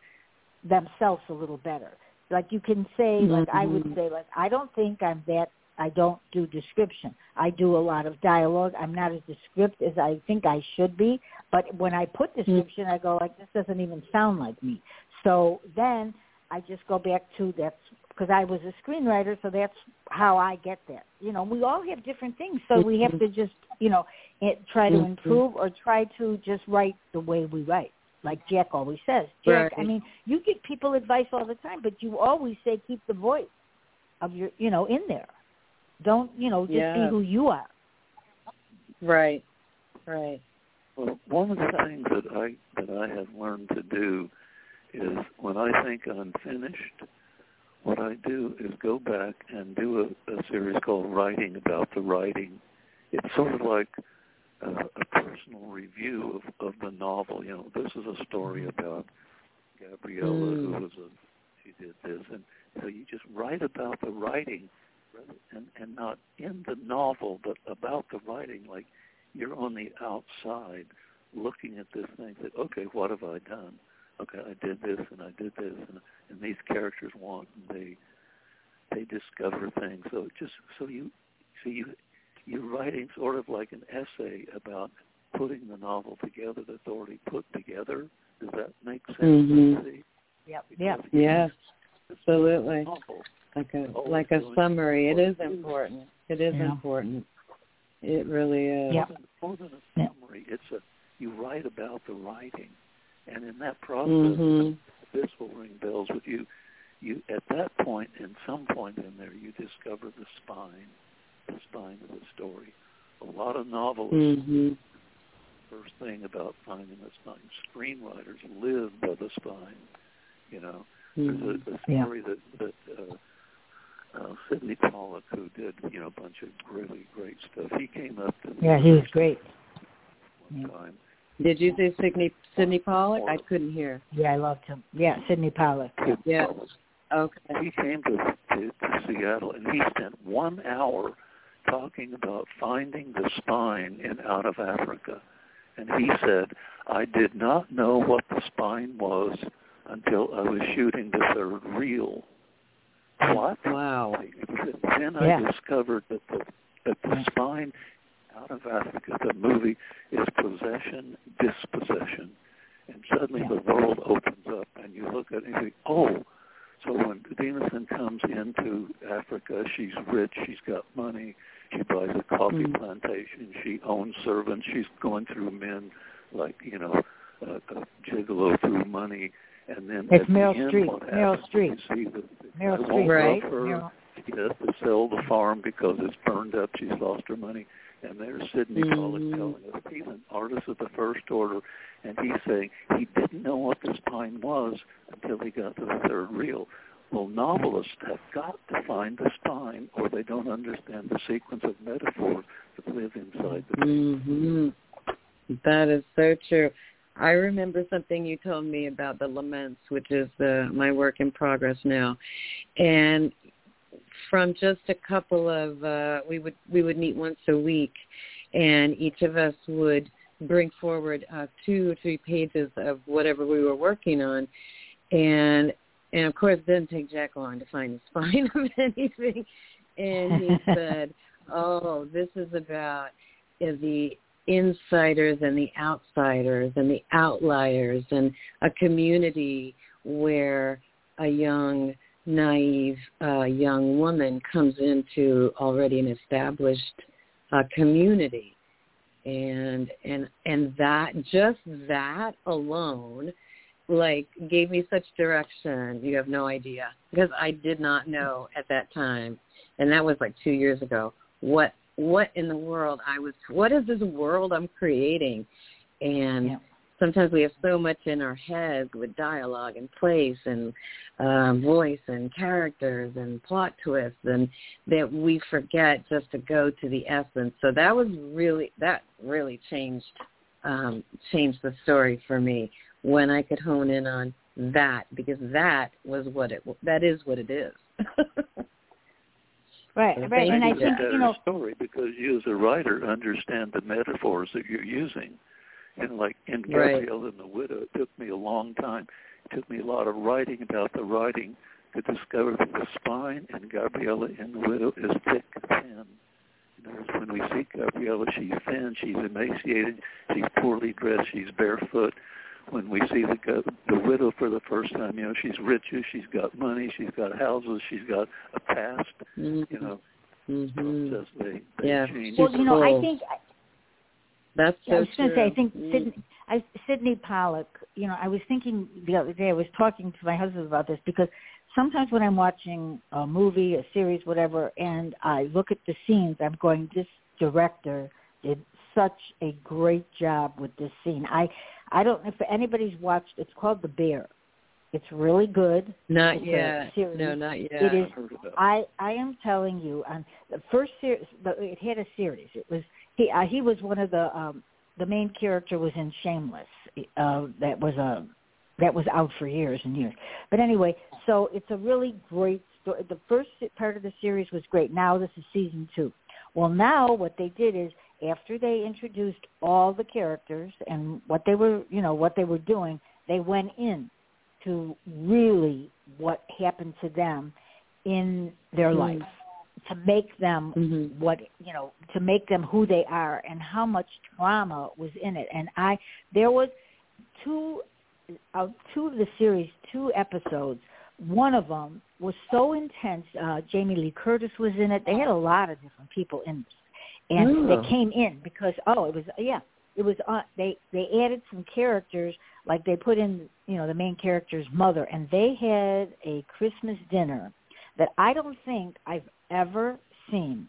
Speaker 2: themselves a little better. Like you can say, like I would
Speaker 3: Mhm.
Speaker 2: say, like I don't think I'm that. I don't do description. I do a lot of dialogue. I'm not as descriptive as I think I should be. But when I put description, I go like, this doesn't even sound like me. So then I just go back to that's because I was a screenwriter, so that's how I get that. You know, we all have different things, so we have to just, you know, it, try to
Speaker 3: Mhm.
Speaker 2: improve or try to just write the way we write. Like Jack always says. Jack, I mean, you give people advice all the time, but you always say keep the voice of your, you know, in there. Don't, you know, just
Speaker 3: Yeah.
Speaker 2: be who you are.
Speaker 3: Right, right.
Speaker 4: Well, one of the things that I that I have learned to do is when I think I'm finished, what I do is go back and do a, a series called Writing About the Writing. It's sort of like a, a personal review of, of the novel. You know, this is a story about Gabriela who
Speaker 3: Mm.
Speaker 4: was a she did this, and so you just write about the writing, and and not in the novel, but about the writing. Like you're on the outside looking at this thing. That okay, what have I done? Okay, I did this and I did this, and, and these characters want and they they discover things. So it just so you so you you're writing sort of like an essay about putting the novel together that's already put together. Does that make sense?
Speaker 3: Mm-hmm.
Speaker 2: Yep. Yep.
Speaker 3: Yes. Absolutely. Like a like a summary. It is important. It is
Speaker 2: Yeah.
Speaker 3: important. It really is.
Speaker 2: Yep.
Speaker 4: More than a
Speaker 2: Yeah.
Speaker 4: summary, it's a you write about the writing, and in that process,
Speaker 3: Mhm.
Speaker 4: this will ring bells with you. You at that point, in some point in there, you discover the spine, the spine of the story. A lot of novelists
Speaker 3: Mhm.
Speaker 4: first thing about finding the spine. Screenwriters live by the spine. You know,
Speaker 3: Mhm.
Speaker 4: there's a, a
Speaker 2: Yeah.
Speaker 4: story that that uh, uh, Sydney Pollack, who did you know a bunch of really great stuff, he came up to me
Speaker 2: Yeah, he was great.
Speaker 4: one
Speaker 2: Yeah.
Speaker 4: time.
Speaker 3: Did you say Sydney Sydney Pollack? I couldn't hear.
Speaker 2: Yeah, I loved him. Yeah, Sydney Pollack.
Speaker 4: Sydney
Speaker 3: Yes. Okay.
Speaker 4: He came to, to to Seattle, and he spent one hour talking about finding the spine in Out of Africa. And he said, I did not know what the spine was until I was shooting the third reel. What?
Speaker 3: Wow.
Speaker 4: Then
Speaker 2: Yeah.
Speaker 4: I discovered that the that the spine out of Africa, the movie, is possession, dispossession. And suddenly
Speaker 2: Yeah.
Speaker 4: the world opens up and you look at it and you think, oh, so when Dinesen comes into Africa, she's rich, she's got money, she buys a coffee
Speaker 3: Mm.
Speaker 4: plantation, she owns servants, she's going through men like, you know, uh, uh, gigolo through money. And then
Speaker 2: It's
Speaker 4: at
Speaker 2: Meryl
Speaker 4: the end,
Speaker 2: Streep.
Speaker 4: what
Speaker 2: Meryl
Speaker 4: happens, You see the, the
Speaker 2: Meryl
Speaker 4: guy won't
Speaker 3: right?
Speaker 4: love her.
Speaker 2: Meryl.
Speaker 4: She has to sell the farm because it's burned up. She's lost her money. And there's Sydney Pollack
Speaker 3: Mhm.
Speaker 4: telling us he's an artist of the first order, and he's saying he didn't know what the spine was until he got to the third reel. Well, novelists have got to find the spine, or they don't understand the sequence of metaphors that live inside the page.
Speaker 3: hmm That is so true. I remember something you told me about the laments, which is the, my work in progress now, and from just a couple of uh, we would we would meet once a week, and each of us would bring forward uh, two or three pages of whatever we were working on, and and of course, it didn't take Jack long to find the spine of anything, and he said, "Oh, this is about uh, the insiders and the outsiders and the outliers and a community where a young naive uh, young woman comes into already an established uh, community. And and and that just that alone like gave me such direction. You have no idea. Because i did not know at that time. And that was like two years ago. What what in the world i was what is this world i'm creating? And
Speaker 2: Yeah.
Speaker 3: Sometimes we have so much in our heads with dialogue and place and um, voice and characters and plot twists and that we forget just to go to the essence so that was really that really changed um, changed the story for me when I could hone in on that because that was what it that is what it is.
Speaker 2: Right,
Speaker 3: So
Speaker 2: right.
Speaker 3: thank
Speaker 2: And I
Speaker 3: you,
Speaker 4: It's a
Speaker 2: think
Speaker 4: better
Speaker 2: you know,
Speaker 4: story because you as a writer understand the metaphors that you're using. And like in
Speaker 3: Right.
Speaker 4: And the Widow, it took me a long time. It took me a lot of writing about the writing to discover that the spine in Gabriela in the Widow is thick, thin. In other words, when we see Gabriela, she's thin, she's emaciated, she's poorly dressed, she's barefoot. When we see the the widow for the first time, you know, she's richer, she's got money, she's got houses, she's got a past. You know,
Speaker 3: mm-hmm.
Speaker 4: process they, they
Speaker 3: Yeah.
Speaker 4: change.
Speaker 2: well, you know, I
Speaker 3: Cool.
Speaker 2: think
Speaker 3: That's so
Speaker 2: I was going to say, I think
Speaker 3: Mhm.
Speaker 2: Sydney, I, Sydney Pollack. You know, I was thinking the other day. I was talking to my husband about this because sometimes when I'm watching a movie, a series, whatever, and I look at the scenes, I'm going, "This director did such a great job with this scene." I, I don't know if anybody's watched. It's called The Bear. It's really good.
Speaker 3: Not
Speaker 2: It's
Speaker 3: yet. No, not yet.
Speaker 2: It is
Speaker 4: I've heard about.
Speaker 2: I I am telling you, on the first series, it had a series. It was he uh, he was one of the um the main character was in Shameless. Uh, that was a that was out for years and years. But anyway, so it's a really great story. The first part of the series was great. Now this is season two. Well, now what they did is after they introduced all the characters and what they were, you know, what they were doing, they went in to really what happened to them in their
Speaker 3: Mm.
Speaker 2: life to make them
Speaker 3: mm-hmm.
Speaker 2: what you know to make them who they are and how much trauma was in it. And i there was two of two of the series two episodes. One of them was so intense uh jamie lee curtis was in it. They had a lot of different people in this. And
Speaker 3: Ooh.
Speaker 2: they came in because oh it was yeah it was uh, they they added some characters like they put in you know the main character's mother. And they had a christmas dinner that i don't think i've ever seen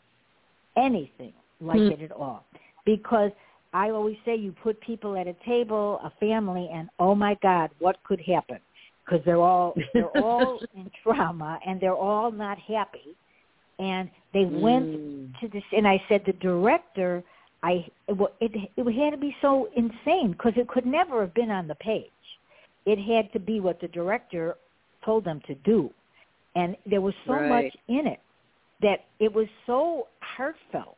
Speaker 2: anything like
Speaker 3: Hmm.
Speaker 2: it at all because i always say you put people at a table a family and oh my god what could happen because they're all they're all in trauma and they're all not happy and they went
Speaker 3: Mm.
Speaker 2: to this and I said the director I it it, it had to be so insane because it could never have been on the page. It had to be what the director told them to do, and there was so
Speaker 3: Right.
Speaker 2: much in it that it was so heartfelt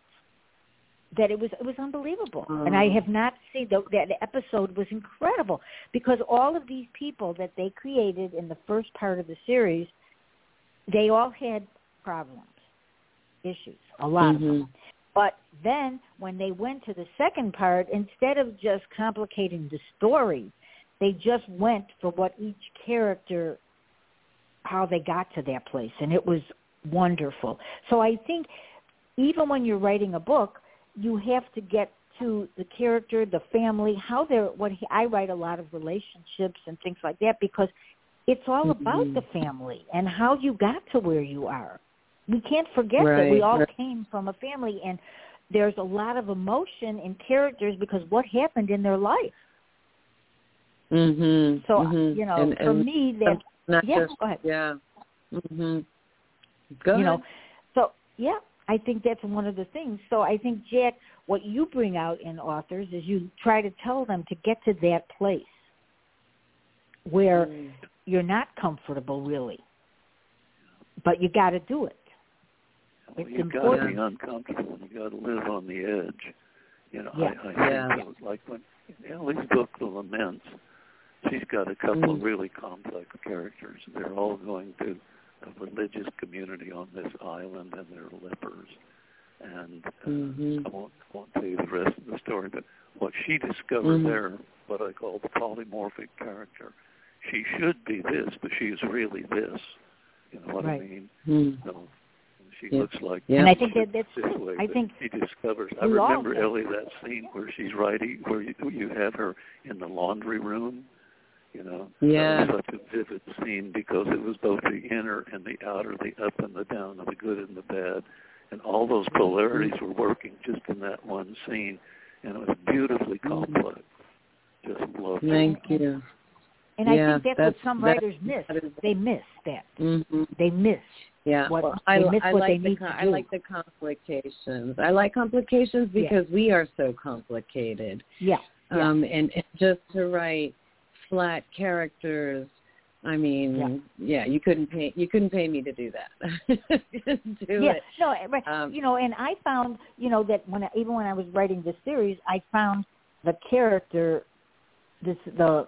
Speaker 2: that it was it was unbelievable. And I
Speaker 3: Mm.
Speaker 2: have not seen the, that episode was incredible because all of these people that they created in the first part of the series, they all had problems, issues, a lot of them. But then when they went to the second part, instead of just complicating the story, they just went for what each character, how they got to that place. And it was wonderful. So I think even when you're writing a book, you have to get to the character, the family, how they're, what he, I write a lot of relationships and things like that because it's all about
Speaker 3: Mhm.
Speaker 2: the family and how you got to where you are we can't forget that we
Speaker 3: Right,
Speaker 2: all
Speaker 3: right.
Speaker 2: came from a family and there's a lot of emotion in characters because what happened in their life.
Speaker 3: Mhm.
Speaker 2: So
Speaker 3: mhm.
Speaker 2: you know,
Speaker 3: And-
Speaker 2: for
Speaker 3: and
Speaker 2: me that
Speaker 3: not
Speaker 2: yeah,
Speaker 3: just
Speaker 2: go ahead.
Speaker 3: yeah. Mhm. Go
Speaker 2: you know, so yeah, I think that's one of the things. So I think Jack, what you bring out in authors is you try to tell them to get to that place where
Speaker 3: Mm.
Speaker 2: you're not comfortable really, but you got to do it.
Speaker 4: Well,
Speaker 2: It's
Speaker 4: you've got to be uncomfortable. and You got to live on the edge. You know,
Speaker 2: Yeah.
Speaker 4: I, I
Speaker 3: Yeah.
Speaker 4: think that like when Ellie's book, The Laments, she's got a couple of
Speaker 3: Mm.
Speaker 4: really complex characters. They're all going to a religious community on this island, and they're lepers. And uh,
Speaker 3: Mhm.
Speaker 4: I won't, won't tell you the rest of the story, but what she discovered
Speaker 3: Mhm.
Speaker 4: there, what I call the polymorphic character, she should be this, but she is really this. You know what
Speaker 2: Right.
Speaker 4: I mean?
Speaker 3: Mm.
Speaker 4: So she
Speaker 3: Yeah.
Speaker 4: looks like
Speaker 3: Yeah.
Speaker 2: And I think that
Speaker 4: this way,
Speaker 2: I think
Speaker 4: she discovers. I remember Ellie that scene where she's writing, where you, you have her in the laundry room. You know,
Speaker 3: Yeah.
Speaker 4: that was such a vivid scene because it was both the inner and the outer, the up and the down, and the good and the bad, and all those polarities were working just in that one scene, and it was beautifully complex. Just loved it.
Speaker 3: Thank you.
Speaker 2: and
Speaker 3: Yeah,
Speaker 2: I think that's,
Speaker 3: that's-
Speaker 2: what some
Speaker 3: that's-
Speaker 2: writers miss. They miss that.
Speaker 3: Mhm.
Speaker 2: They miss
Speaker 3: Yeah.
Speaker 2: what
Speaker 3: Well,
Speaker 2: they
Speaker 3: I,
Speaker 2: miss
Speaker 3: I
Speaker 2: what
Speaker 3: like
Speaker 2: they
Speaker 3: the
Speaker 2: need
Speaker 3: com- I like the complications. I like complications
Speaker 2: Yeah.
Speaker 3: because we are so complicated.
Speaker 2: yeah. Yeah.
Speaker 3: Um and, and just to write flat characters I mean,
Speaker 2: Yeah.
Speaker 3: yeah, you couldn't pay you couldn't pay me to do that. do
Speaker 2: yeah,
Speaker 3: it.
Speaker 2: no, right.
Speaker 3: Um,
Speaker 2: you know, and I found, you know, that when I, even when I was writing this series, I found the character, this the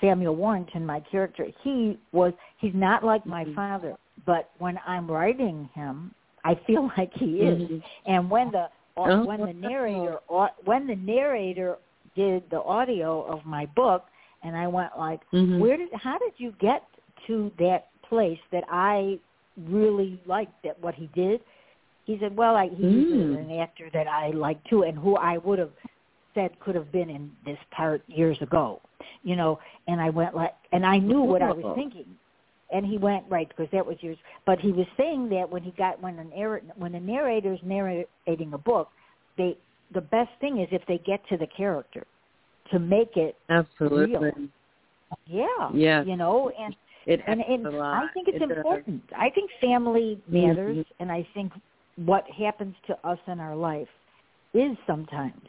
Speaker 2: Samuel Warrington, my character. He was he's not like my
Speaker 3: Mhm.
Speaker 2: father, but when I'm writing him, I feel like he is.
Speaker 3: Mhm.
Speaker 2: And when the
Speaker 3: Oh,
Speaker 2: when the narrator au- when the narrator did the audio of my book, and I went like,
Speaker 3: Mhm.
Speaker 2: where did how did you get to that place that I really liked that what he did? He said, well, I, he
Speaker 3: Mm.
Speaker 2: was an actor that I like too, and who I would have said could have been in this part years ago, you know. And I went like, and I knew what I was thinking. And he went right because that was yours. But he was saying that when he got when an narr- when the narrator's narrating a book, they the best thing is if they get to the character to make it
Speaker 3: Absolutely.
Speaker 2: yeah
Speaker 3: Yes.
Speaker 2: you know and
Speaker 3: It
Speaker 2: and, and. I think it's
Speaker 3: It does.
Speaker 2: important. I think family matters,
Speaker 3: Mhm.
Speaker 2: and I think what happens to us in our life is sometimes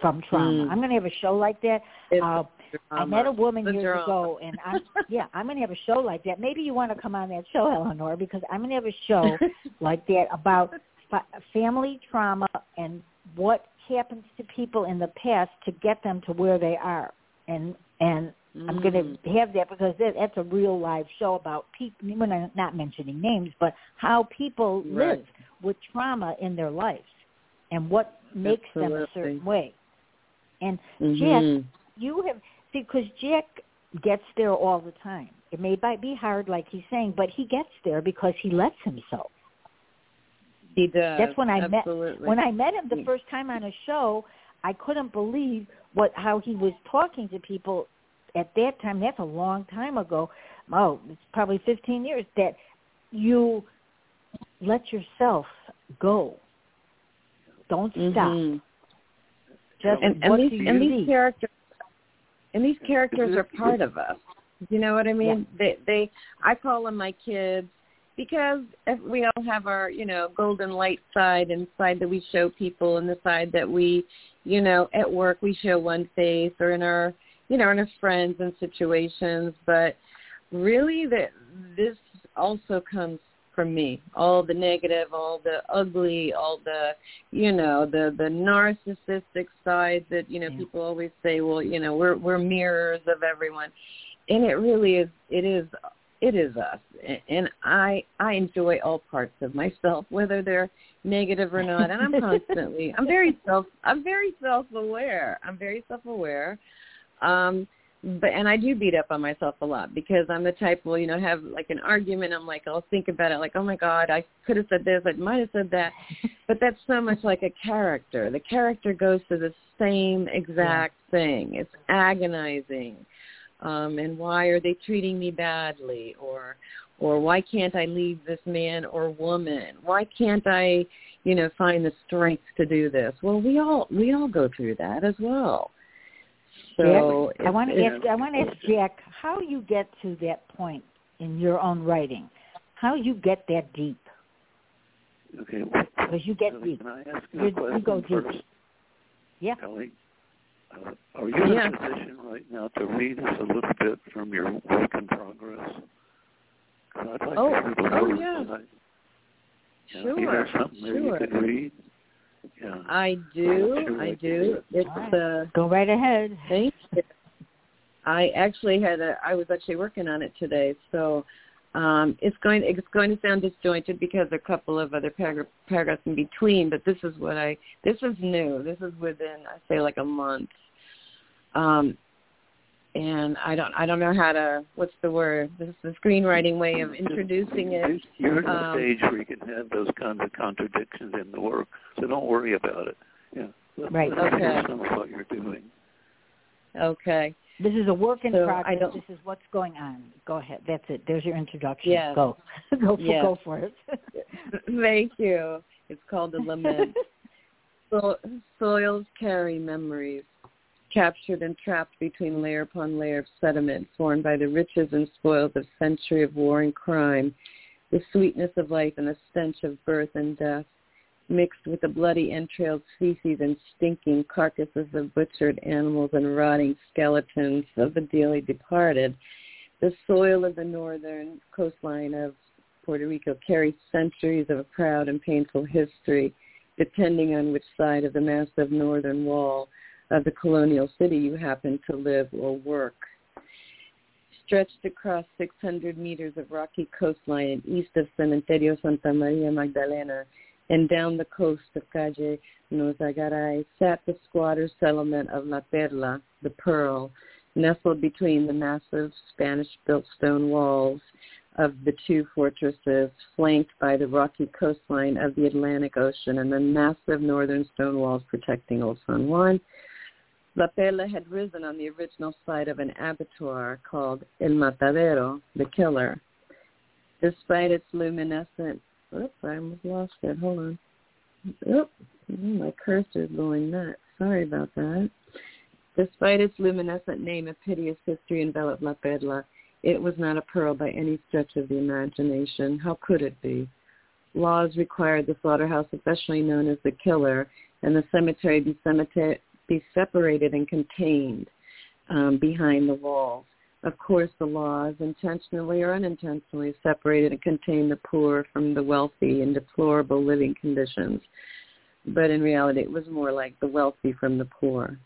Speaker 2: from trauma.
Speaker 3: Mm.
Speaker 2: I'm going to have a show like that. Uh, I met a woman years ago, and I'm yeah, I'm going to have a show like that. Maybe you want to come on that show, Eleanor, because I'm going to have a show like that about fa- family trauma and what happens to people in the past to get them to where they are, and and Mm. I'm going to have that because that, that's a real live show about people. When not mentioning names, but how people
Speaker 3: right.
Speaker 2: live with trauma in their lives and what makes
Speaker 3: Absolutely.
Speaker 2: them a certain way. And
Speaker 3: mm-hmm.
Speaker 2: Jack, you have because Jack gets there all the time. It may be hard, like he's saying, but he gets there because he lets himself.
Speaker 3: He does.
Speaker 2: That's when I
Speaker 3: Absolutely.
Speaker 2: met when I met him the first time on a show. I couldn't believe what how he was talking to people at that time. That's a long time ago. Oh, it's probably 15 years. That you let yourself go. Don't stop.
Speaker 3: Mm-hmm.
Speaker 2: Just
Speaker 3: and, and
Speaker 2: what
Speaker 3: these
Speaker 2: do you
Speaker 3: and these characters and these characters are part of us. You know what I mean? They they I call them my kids because if we all have our, you know, golden light side and side that we show people and the side that we, you know, at work we show one face or in our, you know, in our friends and situations, but really that this also comes from me. All the negative, all the ugly, all the, you know, the the narcissistic side that, you know,
Speaker 2: Yeah.
Speaker 3: people always say, well, you know, we're we're mirrors of everyone. And it really is it is it is us. And i i enjoy all parts of myself whether they're negative or not. And i'm constantly i'm very self i'm very self aware i'm very self aware um but and i do beat up on myself a lot because i'm the type will you know have like an argument. I'm like i'll think about it. Like oh my god i could have said this. I might have said that. But that's so much like a character. The character goes through the same exact thing. It's agonizing um and why are they treating me badly or or why can't i leave this man or woman why can't i you know find the strength to do this well we all we all go through that as well so
Speaker 2: Jack, I want to
Speaker 3: it's-
Speaker 2: ask I want to ask Jack how you get to that point in your own writing. How you get that deep?
Speaker 4: Okay. well,
Speaker 2: Because you get deep.
Speaker 4: Can I ask you
Speaker 2: You-
Speaker 4: a
Speaker 2: you go deep.
Speaker 4: first?
Speaker 2: Yeah.
Speaker 4: Kelly, uh, are you in
Speaker 3: Yeah.
Speaker 4: a position right now to read us a little bit from your work in progress? I'd like
Speaker 3: Oh,
Speaker 4: to hear the
Speaker 3: oh,
Speaker 4: words
Speaker 3: yeah.
Speaker 4: that I, you know, you have
Speaker 3: Sure,
Speaker 4: something there
Speaker 3: sure.
Speaker 4: you could read. Yeah.
Speaker 3: I do.
Speaker 4: Sure,
Speaker 3: I
Speaker 4: I
Speaker 3: do.
Speaker 4: can.
Speaker 3: It's uh
Speaker 2: Go right ahead.
Speaker 3: thank you. I actually had a I was actually working on it today, so um it's going it's going to sound disjointed because there are a couple of other paragraph, paragraphs in between, but this is what I this is new. This is within I say like a month. Um and I don't I don't know how to what's the word? This is the screenwriting way of introducing it.
Speaker 4: You're at a
Speaker 3: Um,
Speaker 4: stage where you can have those kinds of contradictions in the work, so don't worry about it. Yeah. Let,
Speaker 2: Right.
Speaker 4: Let us hear
Speaker 3: Okay.
Speaker 4: some of what you're doing.
Speaker 3: Okay.
Speaker 2: This is a work in
Speaker 3: So,
Speaker 2: progress. This is what's going on. Go ahead. That's it. There's your introduction.
Speaker 3: Yes.
Speaker 2: Go. go for,
Speaker 3: Yes.
Speaker 2: go for it.
Speaker 3: Thank you. It's called the lament. So, soils carry memories, captured and trapped between layer upon layer of sediment formed by the riches and spoils of century of war and crime, the sweetness of life and the stench of birth and death, mixed with the bloody entrails, feces and stinking carcasses of butchered animals and rotting skeletons of the dearly departed. The soil of the northern coastline of Puerto Rico carries centuries of a proud and painful history, depending on which side of the massive northern wall of the colonial city you happen to live or work. Stretched across 600 meters of rocky coastline east of Cementerio Santa Maria Magdalena and down the coast of Calle Norzagaray sat the squatter settlement of La Perla, the Pearl, nestled between the massive Spanish-built stone walls of the two fortresses, flanked by the rocky coastline of the Atlantic Ocean and the massive northern stone walls protecting Old San Juan. La Perla had risen on the original site of an abattoir called El Matadero, the Killer. Despite its luminescent, oops, I almost lost it. Hold on. Oop, oh, my cursor's going nuts. Sorry about that. Despite its luminescent name, a piteous history enveloped La Perla. It was not a pearl by any stretch of the imagination. How could it be? Laws required the slaughterhouse, affectionately known as the killer, and the cemetery be, cemetery, be separated and contained um, behind the walls. Of course, the laws, intentionally or unintentionally, separated and contained the poor from the wealthy in deplorable living conditions. But in reality, it was more like the wealthy from the poor.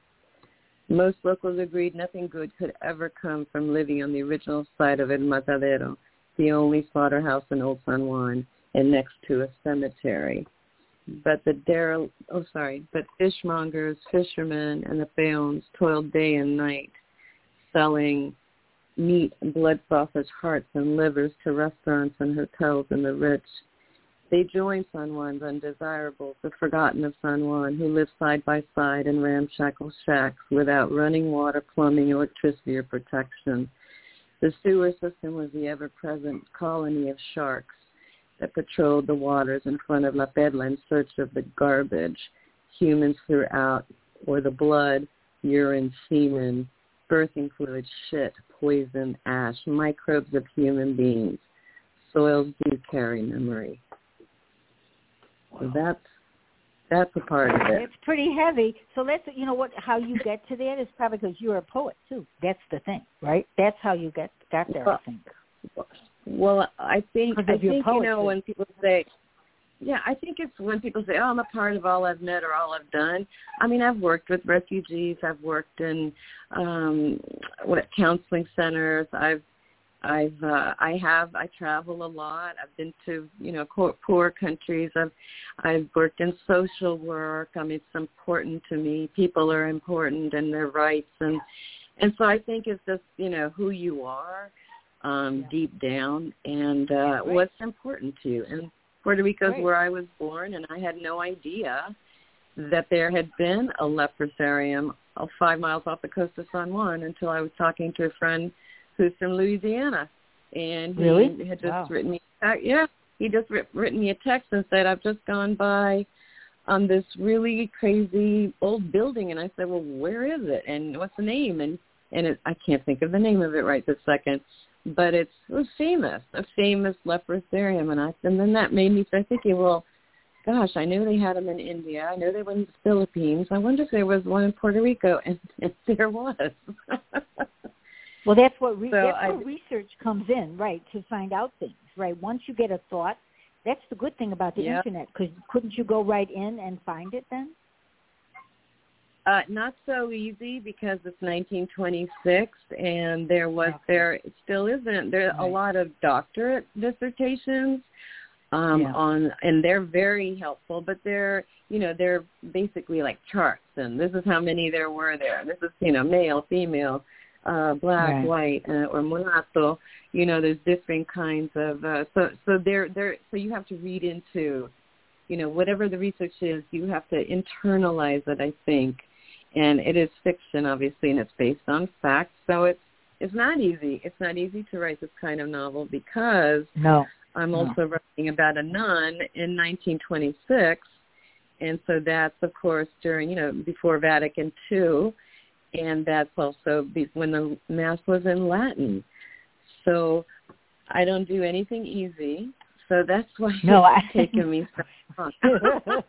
Speaker 3: Most locals agreed nothing good could ever come from living on the original site of El Matadero, the only slaughterhouse in Old San Juan, and next to a cemetery. But the derel- oh sorry, but fishmongers, fishermen, and the peons toiled day and night, selling meat and blood sausage hearts and livers to restaurants and hotels and the rich. They join San Juan's undesirables, the forgotten of San Juan, who live side by side in ramshackle shacks without running water, plumbing, electricity, or protection. The sewer system was the ever-present colony of sharks that patrolled the waters in front of La Perla in search of the garbage humans threw out, or the blood, urine, semen, birthing fluid, shit, poison, ash, microbes of human beings. Soils do carry memory. So that's that's a part of it.
Speaker 2: It's pretty heavy. So let's you know what how you get to that is probably because you're a poet too. That's the thing, right? That's how you get got there. I think.
Speaker 3: Well, I think I think you know when people say, yeah, I think it's when people say, "Oh, I'm a part of all I've met or all I've done." I mean, I've worked with refugees. I've worked in um what counseling centers. I've I've uh, I have I travel a lot. I've been to you know poor countries. I've I've worked in social work. I mean, it's important to me. People are important and their rights and and so I think it's just you know who you are um,
Speaker 2: Yeah.
Speaker 3: deep down and uh,
Speaker 2: Right.
Speaker 3: what's important to you. And Puerto Rico is where I was born, and I had no idea that there had been a leprosarium five miles off the coast of San Juan until I was talking to a friend who's from Louisiana, and he
Speaker 2: Really?
Speaker 3: had just
Speaker 2: Wow.
Speaker 3: written me. Uh, yeah, he just written me a text and said I've just gone by on this really crazy old building, and I said, well, where is it, and what's the name, and and it, I can't think of the name of it right this second, but it's it was famous, a famous leprosarium, and I and then that made me start thinking, well. Gosh, I knew they had them in India. I know they were in the Philippines. I wonder if there was one in Puerto Rico, and, and there was.
Speaker 2: Well, that's what re-
Speaker 3: So
Speaker 2: that's
Speaker 3: I-
Speaker 2: where research comes in, right? To find out things, right? Once you get a thought, that's the good thing about the
Speaker 3: Yeah.
Speaker 2: internet. Because couldn't you go right in and find it then?
Speaker 3: Uh, not so easy because it's 1926, and there was there still isn't there a lot of doctorate dissertations um,
Speaker 2: Yeah.
Speaker 3: on, and they're very helpful, but they're you know they're basically like charts, and this is how many there were there. This is you know male, female, uh, black,
Speaker 2: Right.
Speaker 3: white, uh, or mulatto. You know, there's different kinds of uh, so so they're they're so you have to read into you know whatever the research is, you have to internalize it. I think and it is fiction obviously and it's based on facts. So it's it's not easy. It's not easy to write this kind of novel because
Speaker 2: No.
Speaker 3: i'm
Speaker 2: No.
Speaker 3: also writing about a nun in 1926 and so that's of course during you know before vatican ii and that's also be- when the mass was in latin. So i don't do anything easy so that's why
Speaker 2: No,
Speaker 3: it's
Speaker 2: I-
Speaker 3: taken me so long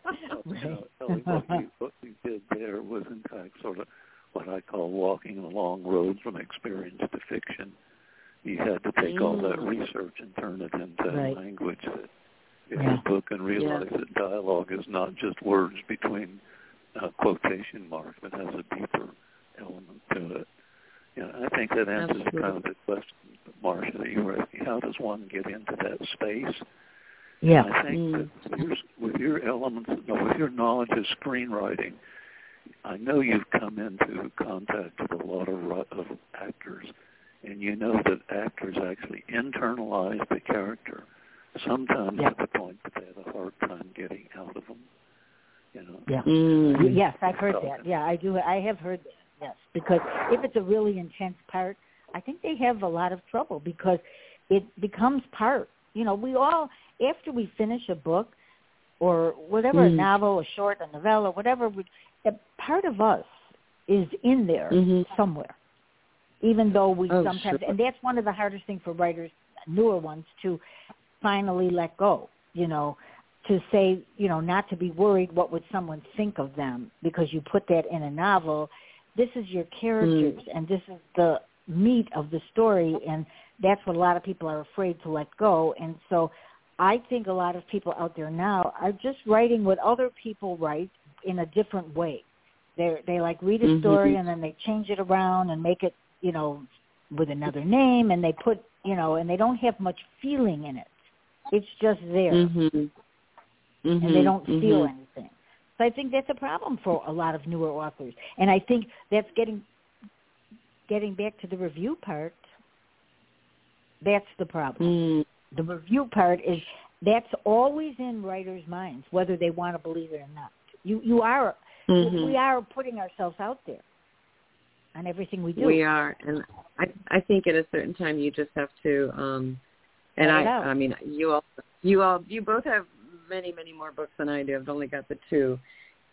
Speaker 2: Right.
Speaker 4: Ellie, what, you, what you did there was, in fact, sort of what I call walking a long road from experience to fiction. You had to take all that
Speaker 3: Mm.
Speaker 4: research and turn it into
Speaker 2: Right.
Speaker 4: language that in
Speaker 2: Yeah.
Speaker 4: the book and realize that dialogue is not just words between uh, quotation marks, but has a deeper element to it. Yeah, I think that answers
Speaker 3: Absolutely.
Speaker 4: kind of the question, Marsha, that you were asking. How does one get into that space?
Speaker 2: Yeah.
Speaker 4: I think
Speaker 3: Mm.
Speaker 4: that with your, with your elements, no, with your knowledge of screenwriting, I know you've come into contact with a lot of of actors, and you know that actors actually internalize the character, sometimes
Speaker 2: Yeah.
Speaker 4: to the point that they have a hard time getting out of them. You know.
Speaker 2: Yeah.
Speaker 3: Mm.
Speaker 2: Yes, I've heard that. Yeah, I do. I have heard that. Yes, because if it's a really intense part, I think they have a lot of trouble because it becomes part. You know, we all after we finish a book or whatever, a
Speaker 3: Mm.
Speaker 2: novel, a short, a novella, whatever, we, a part of us is in there
Speaker 3: Mhm.
Speaker 2: somewhere. Even though we
Speaker 3: Oh,
Speaker 2: sometimes,
Speaker 3: sure.
Speaker 2: and that's one of the hardest things for writers, newer ones, to finally let go. You know, to say, you know, not to be worried what would someone think of them because you put that in a novel. This is your characters and this is the meat of the story and that's what a lot of people are afraid to let go. And so I think a lot of people out there now are just writing what other people write in a different way. They they like read a story mm-hmm. and then they change it around and make it you know with another name and they put you know and they don't have much feeling in it. It's just there,
Speaker 3: mm-hmm. Mm-hmm.
Speaker 2: and they don't
Speaker 3: mm-hmm.
Speaker 2: feel anything. So I think that's a problem for a lot of newer authors, and I think that's getting getting back to the review part. That's the problem.
Speaker 3: Mm.
Speaker 2: The review part is that's always in writers' minds, whether they want to believe it or not. You you are
Speaker 3: mm-hmm.
Speaker 2: we are putting ourselves out there on everything we do.
Speaker 3: We are, and I I think at a certain time you just have to. um And I I mean you all you all you both have many many more books than I do. I've only got the two,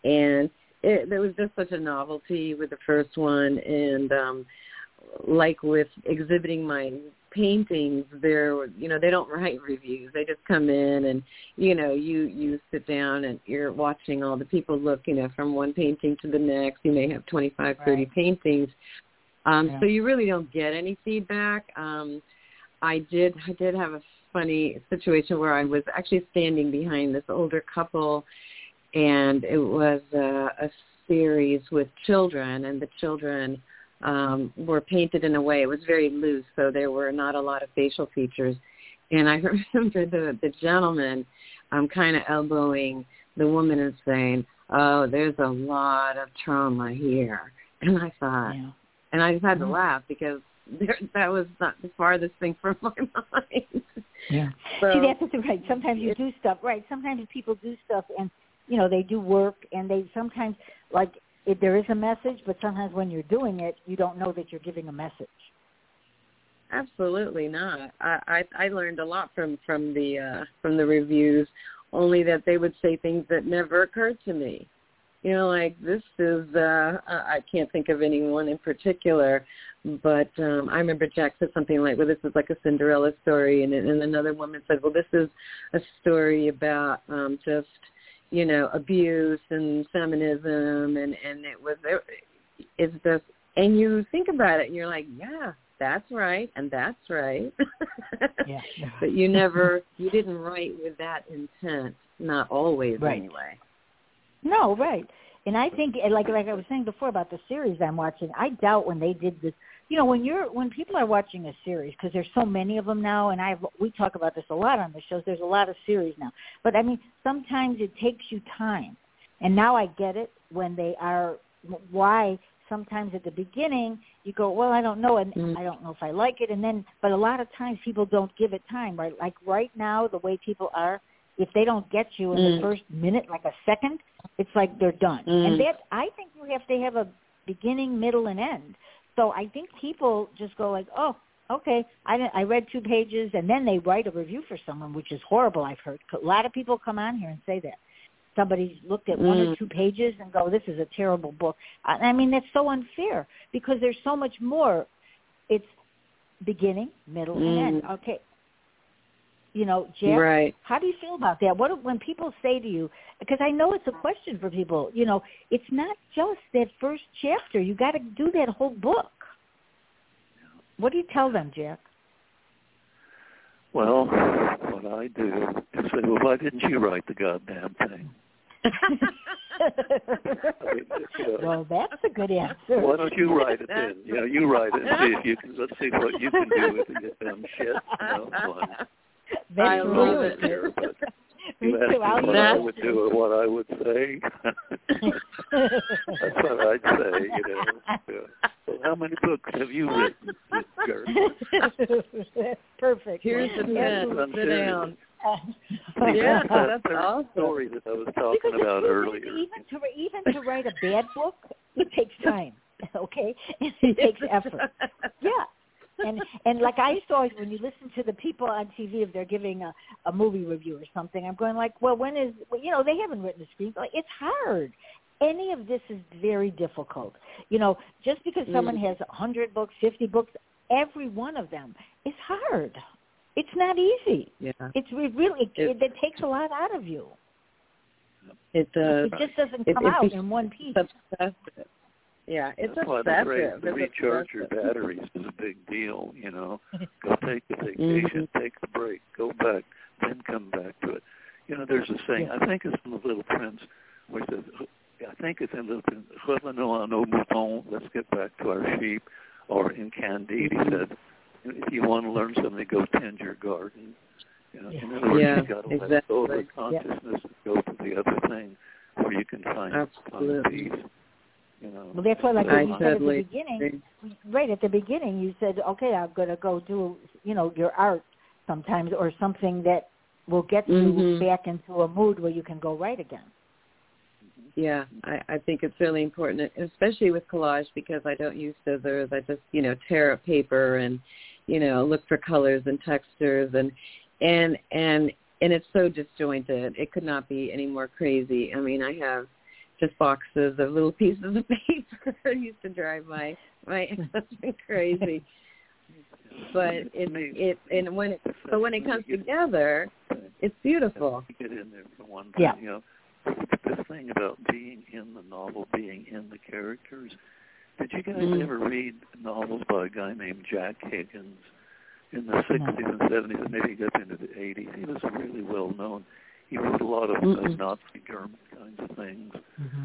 Speaker 3: and it, there was just such a novelty with the first one, and um like with exhibiting my paintings they're you know they don't write reviews they just come in and you know you you sit down and you're watching all the people look you know from one painting to the next you may have twenty five thirty
Speaker 2: right.
Speaker 3: paintings um
Speaker 2: yeah.
Speaker 3: so you really don't get any feedback um i did i did have a funny situation where i was actually standing behind this older couple and it was a, a series with children and the children um, were painted in a way it was very loose, so there were not a lot of facial features. And I remember the the gentleman um, kind of elbowing the woman and saying, "Oh, there's a lot of trauma here." And I thought,
Speaker 2: yeah.
Speaker 3: and I just had to laugh because there, that was not the farthest thing from my mind.
Speaker 2: Yeah.
Speaker 3: So,
Speaker 2: See, that's right. Sometimes you do stuff right. Sometimes people do stuff, and you know they do work, and they sometimes like it, there is a message, but sometimes when you're doing it, you don't know that you're giving a message.
Speaker 3: Absolutely not. I, I I learned a lot from from the uh, from the reviews, only that they would say things that never occurred to me. You know, like this is uh I can't think of anyone in particular, but um I remember Jack said something like, "Well, this is like a Cinderella story," and and another woman said, "Well, this is a story about um just you know abuse and feminism and and it was it's just and you think about it and you're like yeah that's right and that's right.
Speaker 2: Yeah,
Speaker 3: but you never you didn't write with that intent not always
Speaker 2: right.
Speaker 3: anyway.
Speaker 2: No right. And i think like like i was saying before about the series i'm watching i doubt when they did this you know when you're when people are watching a series because there's so many of them now and i we talk about this a lot on the shows there's a lot of series now but i mean sometimes it takes you time and now i get it when they are why sometimes at the beginning you go well i don't know and
Speaker 3: mm.
Speaker 2: i don't know if i like it and then but a lot of times people don't give it time right like right now the way people are if they don't get you in
Speaker 3: mm.
Speaker 2: the first minute like a second it's like they're done
Speaker 3: mm.
Speaker 2: and that i think you have to have a beginning middle and end so I think people just go like, oh, okay, I didn't, I read two pages, and then they write a review for someone, which is horrible. I've heard a lot of people come on here and say that somebody looked at mm. one or mm. two pages and go, this is a terrible book. I mean, that's so unfair because there's so much more. It's beginning, middle,
Speaker 3: mm.
Speaker 2: and end. Okay, you know, Jack,
Speaker 3: right.
Speaker 2: how do you feel about that? What when people say to you, because I know it's a question for people, you know, it's not just that first chapter. You got to do that whole book. What do you tell them, Jack?
Speaker 4: Well, what I do is say, well, why didn't you write the goddamn thing?
Speaker 2: I mean, you well, that's a good answer.
Speaker 4: Why don't you write it then? You know, you write it and see if you can. Let's see what you can do with the damn shit. You know, fine.
Speaker 2: That's
Speaker 3: I love it.
Speaker 4: There, but you asked me
Speaker 2: I'll
Speaker 4: what I would do or what I would say. That's what I'd say, you know. Yeah. Well, how many books have you written, Gert?
Speaker 2: That's perfect.
Speaker 3: Here's the
Speaker 2: Yes.
Speaker 3: pen. Sit
Speaker 4: serious.
Speaker 3: down.
Speaker 2: Uh,
Speaker 3: Yeah,
Speaker 4: that
Speaker 3: that's
Speaker 4: third
Speaker 3: awesome.
Speaker 4: story that I was talking
Speaker 2: because
Speaker 4: about earlier.
Speaker 2: Even to even to write a bad book, it takes time. Okay, it takes effort. Yeah, and and like I used to always when you listen to the people on TV if they're giving a a movie review or something, I'm going like, well, when is well, you know they haven't written a screenplay. It's hard. Any of this is very difficult. You know, just because someone mm. has a hundred books, fifty books, every one of them is hard. It's not easy.
Speaker 3: Yeah,
Speaker 2: It's re- really it,
Speaker 3: It-
Speaker 2: it, takes a lot out of you.
Speaker 3: it does.
Speaker 2: It just doesn't come
Speaker 3: it
Speaker 2: out in one piece.
Speaker 3: Obsessive. Yeah, it's
Speaker 4: That's why the,
Speaker 3: obsessive.
Speaker 4: re- the recharge your batteries is a big deal, you know. Go take the vacation,
Speaker 3: Mm-hmm.
Speaker 4: take the break, go back, then come back to it. You know, there's a saying, I think it's from The Little Prince, where it says, I think it's in the Revenons à nos moutons. Let's get back to our sheep. Or in Candide, he said, if you want to learn something, go tend your garden. You know, in other words,
Speaker 3: Yeah,
Speaker 4: you got to
Speaker 3: exactly.
Speaker 4: let go of the consciousness and go to the other thing where you can find, find
Speaker 3: Absolutely.
Speaker 4: peace. You know.
Speaker 2: Well, that's why, like
Speaker 3: I
Speaker 2: you said at the beginning,
Speaker 3: agree.
Speaker 2: right at the beginning, you said, okay, I'm going to go do, you know, your art sometimes or something that will get you
Speaker 3: Mhm.
Speaker 2: back into a mood where you can go right again.
Speaker 3: Yeah, I, I think it's really important, especially with collage because I don't use scissors. I just, you know, tear up paper and, you know, look for colors and textures and and and and it's so disjointed. It could not be any more crazy. I mean, I have just boxes of little pieces of paper. it used to drive my my husband crazy. But it it and when it but when it comes together, it's beautiful.
Speaker 4: Get in there for one thing.
Speaker 2: Yeah.
Speaker 4: You know, this thing about being in the novel, being in the characters. Did you guys
Speaker 3: Mhm.
Speaker 4: ever read novels by a guy named Jack Higgins in the 60s and 70s, and maybe he got into the 80s? He was really well known. He wrote a lot of uh. Nazi German kinds of things.
Speaker 2: Mm-hmm.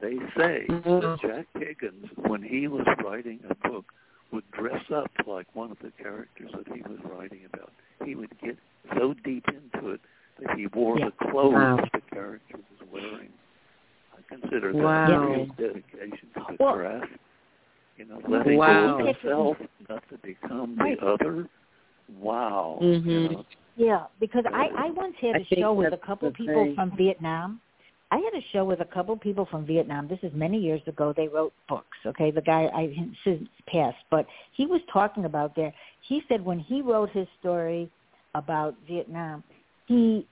Speaker 4: They say that Jack Higgins, when he was writing a book, would dress up like one of the characters that he was writing about. He would get so deep into it that he wore
Speaker 2: Yeah.
Speaker 4: the clothes
Speaker 3: Wow.
Speaker 4: the character was wearing. I consider that
Speaker 3: Wow.
Speaker 4: real dedication to the
Speaker 2: Well-
Speaker 4: craft. You know, letting
Speaker 3: Wow.
Speaker 4: go of yourself, not to become the other. Wow. You
Speaker 3: Mhm.
Speaker 4: know,
Speaker 2: Yeah, because I, I once had a show with a couple people
Speaker 3: thing.
Speaker 2: from Vietnam. I had a show with a couple people from Vietnam. This is many years ago. They wrote books. Okay, the guy I since passed, but he was talking about there. He said when he wrote his story about Vietnam, he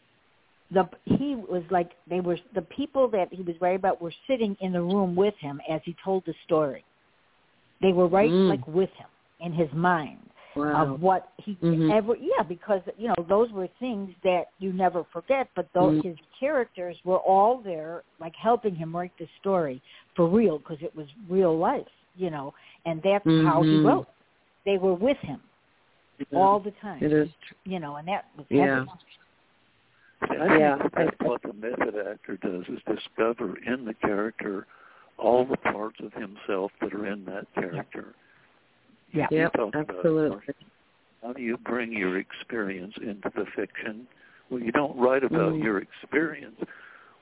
Speaker 2: the he was like they were the people that he was writing about were sitting in the room with him as he told the story. They were right
Speaker 3: Mm.
Speaker 2: like with him in his mind
Speaker 3: Wow.
Speaker 2: of what he
Speaker 3: Mhm.
Speaker 2: ever yeah because you know those were things that you never forget but those
Speaker 3: Mhm.
Speaker 2: his characters were all there like helping him write the story for real because it was real life you know and that's how he
Speaker 3: Mhm.
Speaker 2: wrote they were with him all the time
Speaker 3: It is.
Speaker 2: you know and that was
Speaker 3: Yeah.
Speaker 2: heavy.
Speaker 4: I
Speaker 3: Yeah,
Speaker 4: that that's what the method actor does is discover in the character all the parts of himself that are in that character.
Speaker 2: Yeah.
Speaker 3: Yep,
Speaker 4: talked about
Speaker 3: absolutely.
Speaker 4: How do you bring your experience into the fiction? Well, you don't write about
Speaker 3: Mm.
Speaker 4: your experience.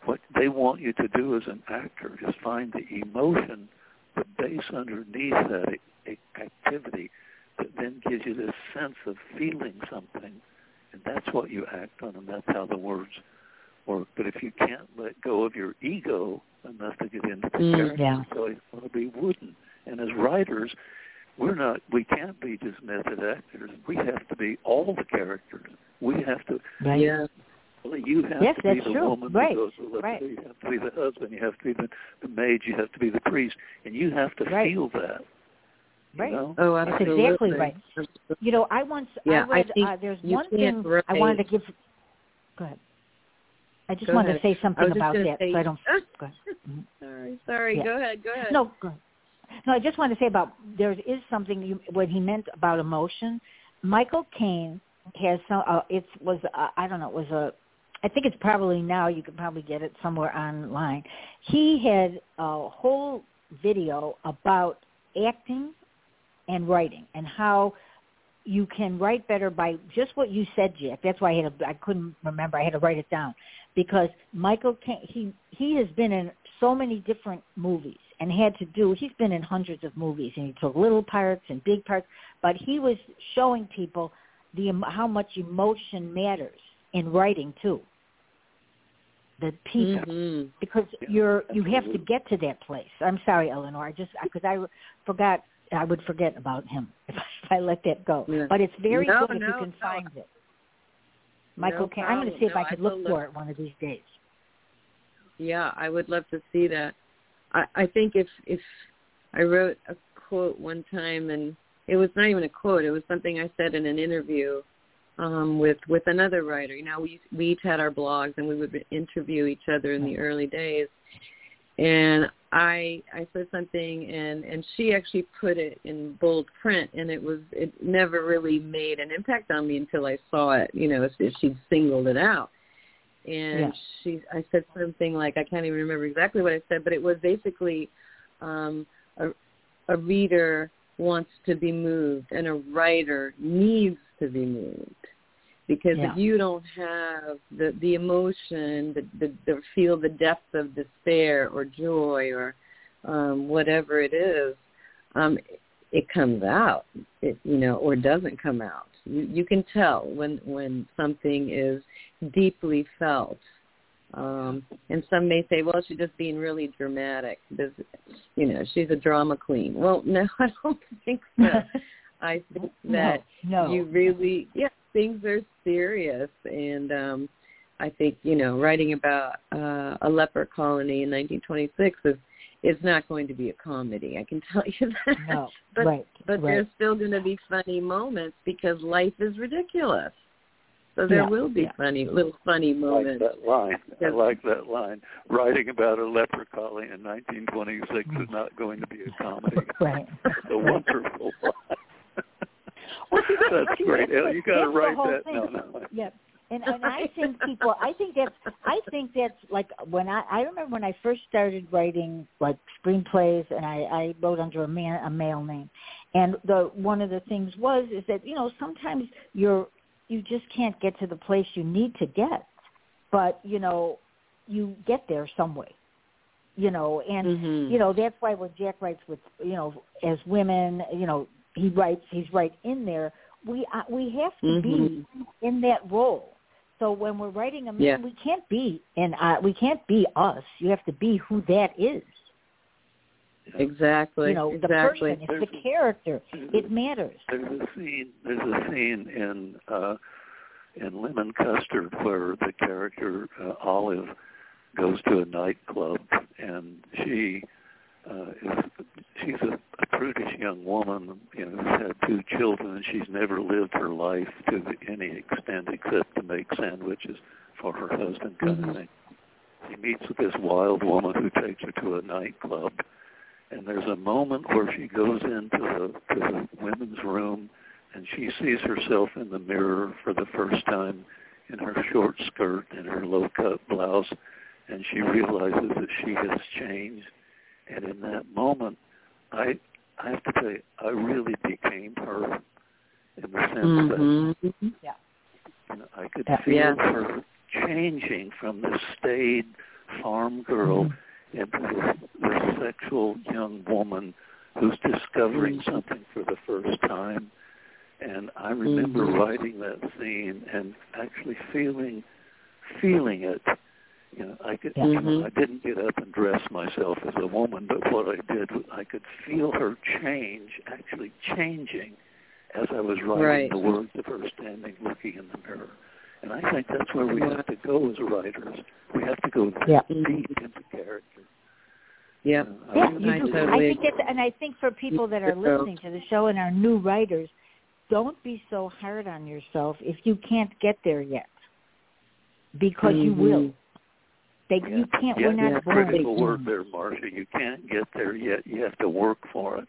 Speaker 4: What they want you to do as an actor is find the emotion, the base underneath that a- a- activity that then gives you this sense of feeling something. And that's what you act on, and that's how the words work. But if you can't let go of your ego enough to get into the
Speaker 3: Mm,
Speaker 4: character,
Speaker 2: yeah.
Speaker 4: so it's going to be wooden. And as writers, we're not we can't be just method actors we have to be all the characters we have to
Speaker 2: right
Speaker 3: Yeah.
Speaker 4: you have
Speaker 2: Yes,
Speaker 4: to be the
Speaker 2: true.
Speaker 4: woman
Speaker 2: Right,
Speaker 4: who goes to the
Speaker 2: right.
Speaker 4: you have to be the husband you have to be the, the maid you have to be the priest and you have to
Speaker 2: Right.
Speaker 4: feel that
Speaker 2: Right.
Speaker 4: you know?
Speaker 3: Oh,
Speaker 2: That's
Speaker 3: absolutely.
Speaker 2: exactly right. you know i once
Speaker 3: Yeah,
Speaker 2: i
Speaker 3: I
Speaker 2: read
Speaker 3: think
Speaker 2: uh, there's one
Speaker 3: can't
Speaker 2: thing i
Speaker 3: write-
Speaker 2: wanted to give go ahead i just
Speaker 3: Go
Speaker 2: wanted
Speaker 3: ahead.
Speaker 2: to say something about that
Speaker 3: say-
Speaker 2: so i don't go ahead.
Speaker 3: Sorry, sorry.
Speaker 2: Yeah.
Speaker 3: Go ahead. Go ahead.
Speaker 2: No, go ahead. No, I just want to say about there is something you, what he meant about emotion. Michael Caine has some. Uh, it was uh, I don't know. It was a. I think it's probably now. You could probably get it somewhere online. He had a whole video about acting and writing and how you can write better by just what you said, Jack. That's why I had a, I couldn't remember. I had to write it down because Michael Caine, he he has been in so many different movies and had to do. He's been in hundreds of movies and he took little parts and big parts, but he was showing people the how much emotion matters in writing too. The people
Speaker 3: Mhm.
Speaker 2: because
Speaker 4: Yeah,
Speaker 2: you're you have to get to that place. I'm sorry, Eleanor. I just because I forgot. I would forget about him if, if I let that go.
Speaker 3: Yeah.
Speaker 2: But it's very
Speaker 3: No,
Speaker 2: good if
Speaker 3: no,
Speaker 2: you can
Speaker 3: no.
Speaker 2: find it. Michael
Speaker 3: No
Speaker 2: Caine. I'm going to
Speaker 3: problem.
Speaker 2: see if I could
Speaker 3: I
Speaker 2: look for
Speaker 3: look-
Speaker 2: it one of these days.
Speaker 3: Yeah, I would love to see that. I, I think if if I wrote a quote one time and it was not even a quote, it was something I said in an interview um with with another writer. You know, we we each had our blogs and we would interview each other in the early days. And I I said something and and she actually put it in bold print and it was it never really made an impact on me until I saw it, you know, if, if she singled it out and
Speaker 2: Yeah.
Speaker 3: she I said something like I can't even remember exactly what I said, but it was basically um, a, a reader wants to be moved and a writer needs to be moved because
Speaker 2: Yeah.
Speaker 3: if you don't have the the emotion, the, the the feel the depth of despair or joy or um, whatever it is, um, it comes out, it, you know, or doesn't come out. You, you can tell when when something is deeply felt. Um, and some may say, well, she's just being really dramatic. This, you know, she's a drama queen. Well, no, I don't think so. I think that
Speaker 2: no, no.
Speaker 3: you really, yeah, things are serious. And um, I think, you know, writing about uh, a leper colony in 1926 is is not going to be a comedy. I can tell you that.
Speaker 2: no,
Speaker 3: but
Speaker 2: right,
Speaker 3: but
Speaker 2: right.
Speaker 3: there's still going to be funny moments because life is ridiculous. So there
Speaker 2: Yeah,
Speaker 3: will be
Speaker 2: yeah.
Speaker 3: funny little funny
Speaker 4: I like that line. I like that line. Writing about a leper colony in 1926 is not going to be a comedy.
Speaker 2: Right.
Speaker 4: That's a wonderful line.
Speaker 2: Well, see,
Speaker 4: That's
Speaker 2: see,
Speaker 4: great.
Speaker 2: that's
Speaker 4: you got to write that.
Speaker 2: thing.
Speaker 4: No, no.
Speaker 2: Yeah. And and I think people I think that's I think that's like when I I remember when I first started writing like screenplays and I I wrote under a man a male name. And the one of the things was is that you know sometimes you're you just can't get to the place you need to get. But, you know, you get there some way. You know, and
Speaker 3: Mhm.
Speaker 2: you know that's why when Jack writes with you know as women, you know he writes he's right in there. We uh, we have to be
Speaker 3: Mhm.
Speaker 2: in that role. So when we're writing a man,
Speaker 3: Yeah.
Speaker 2: we can't be in uh, we can't be us. You have to be who that is.
Speaker 3: Exactly.
Speaker 2: You know, the
Speaker 3: exactly.
Speaker 2: person, it's the character. It matters.
Speaker 4: There's a scene. There's a scene in uh, in Lemon Custard where the character uh, Olive goes to a nightclub and she uh, is she's a, a prudish young woman, you know, who's had two children and she's never lived her life to any extent except to make sandwiches for her husband, kind
Speaker 3: Mhm.
Speaker 4: of thing. She meets with this wild woman who takes her to a nightclub and there's a moment where she goes into the to the women's room and she sees herself in the mirror for the first time in her short skirt and her low cut blouse and she realizes that she has changed and in that moment i i have to tell you i really became her in the sense that
Speaker 3: Mhm.
Speaker 4: you know, I could
Speaker 2: Yeah.
Speaker 4: feel
Speaker 3: Yeah.
Speaker 4: her changing from this staid farm girl into this, this sexual young woman who's discovering
Speaker 3: Mhm.
Speaker 4: something for the first time. And I remember
Speaker 3: Mhm.
Speaker 4: writing that scene and actually feeling feeling it. You know, I could you know,
Speaker 3: Mhm.
Speaker 4: I didn't get up and dress myself as a woman, but what I did was I could feel her change, actually changing as I was writing
Speaker 3: Right.
Speaker 4: the words of her standing looking in the mirror. And I think that's where we have to go as writers. We have to go
Speaker 2: Yeah.
Speaker 4: deep into character.
Speaker 3: Yep.
Speaker 4: Uh,
Speaker 2: Yeah, you
Speaker 3: I
Speaker 2: do.
Speaker 3: totally
Speaker 2: I think that's, and I think for people that are listening to the show and are new writers, don't be so hard on yourself if you can't get there yet, because you
Speaker 3: Mhm.
Speaker 2: will. They,
Speaker 4: Yeah.
Speaker 2: you can't.
Speaker 4: Yeah,
Speaker 2: we're not
Speaker 3: yeah,
Speaker 2: born.
Speaker 4: critical word there, Marsha. You can't get there yet. You have to work for it.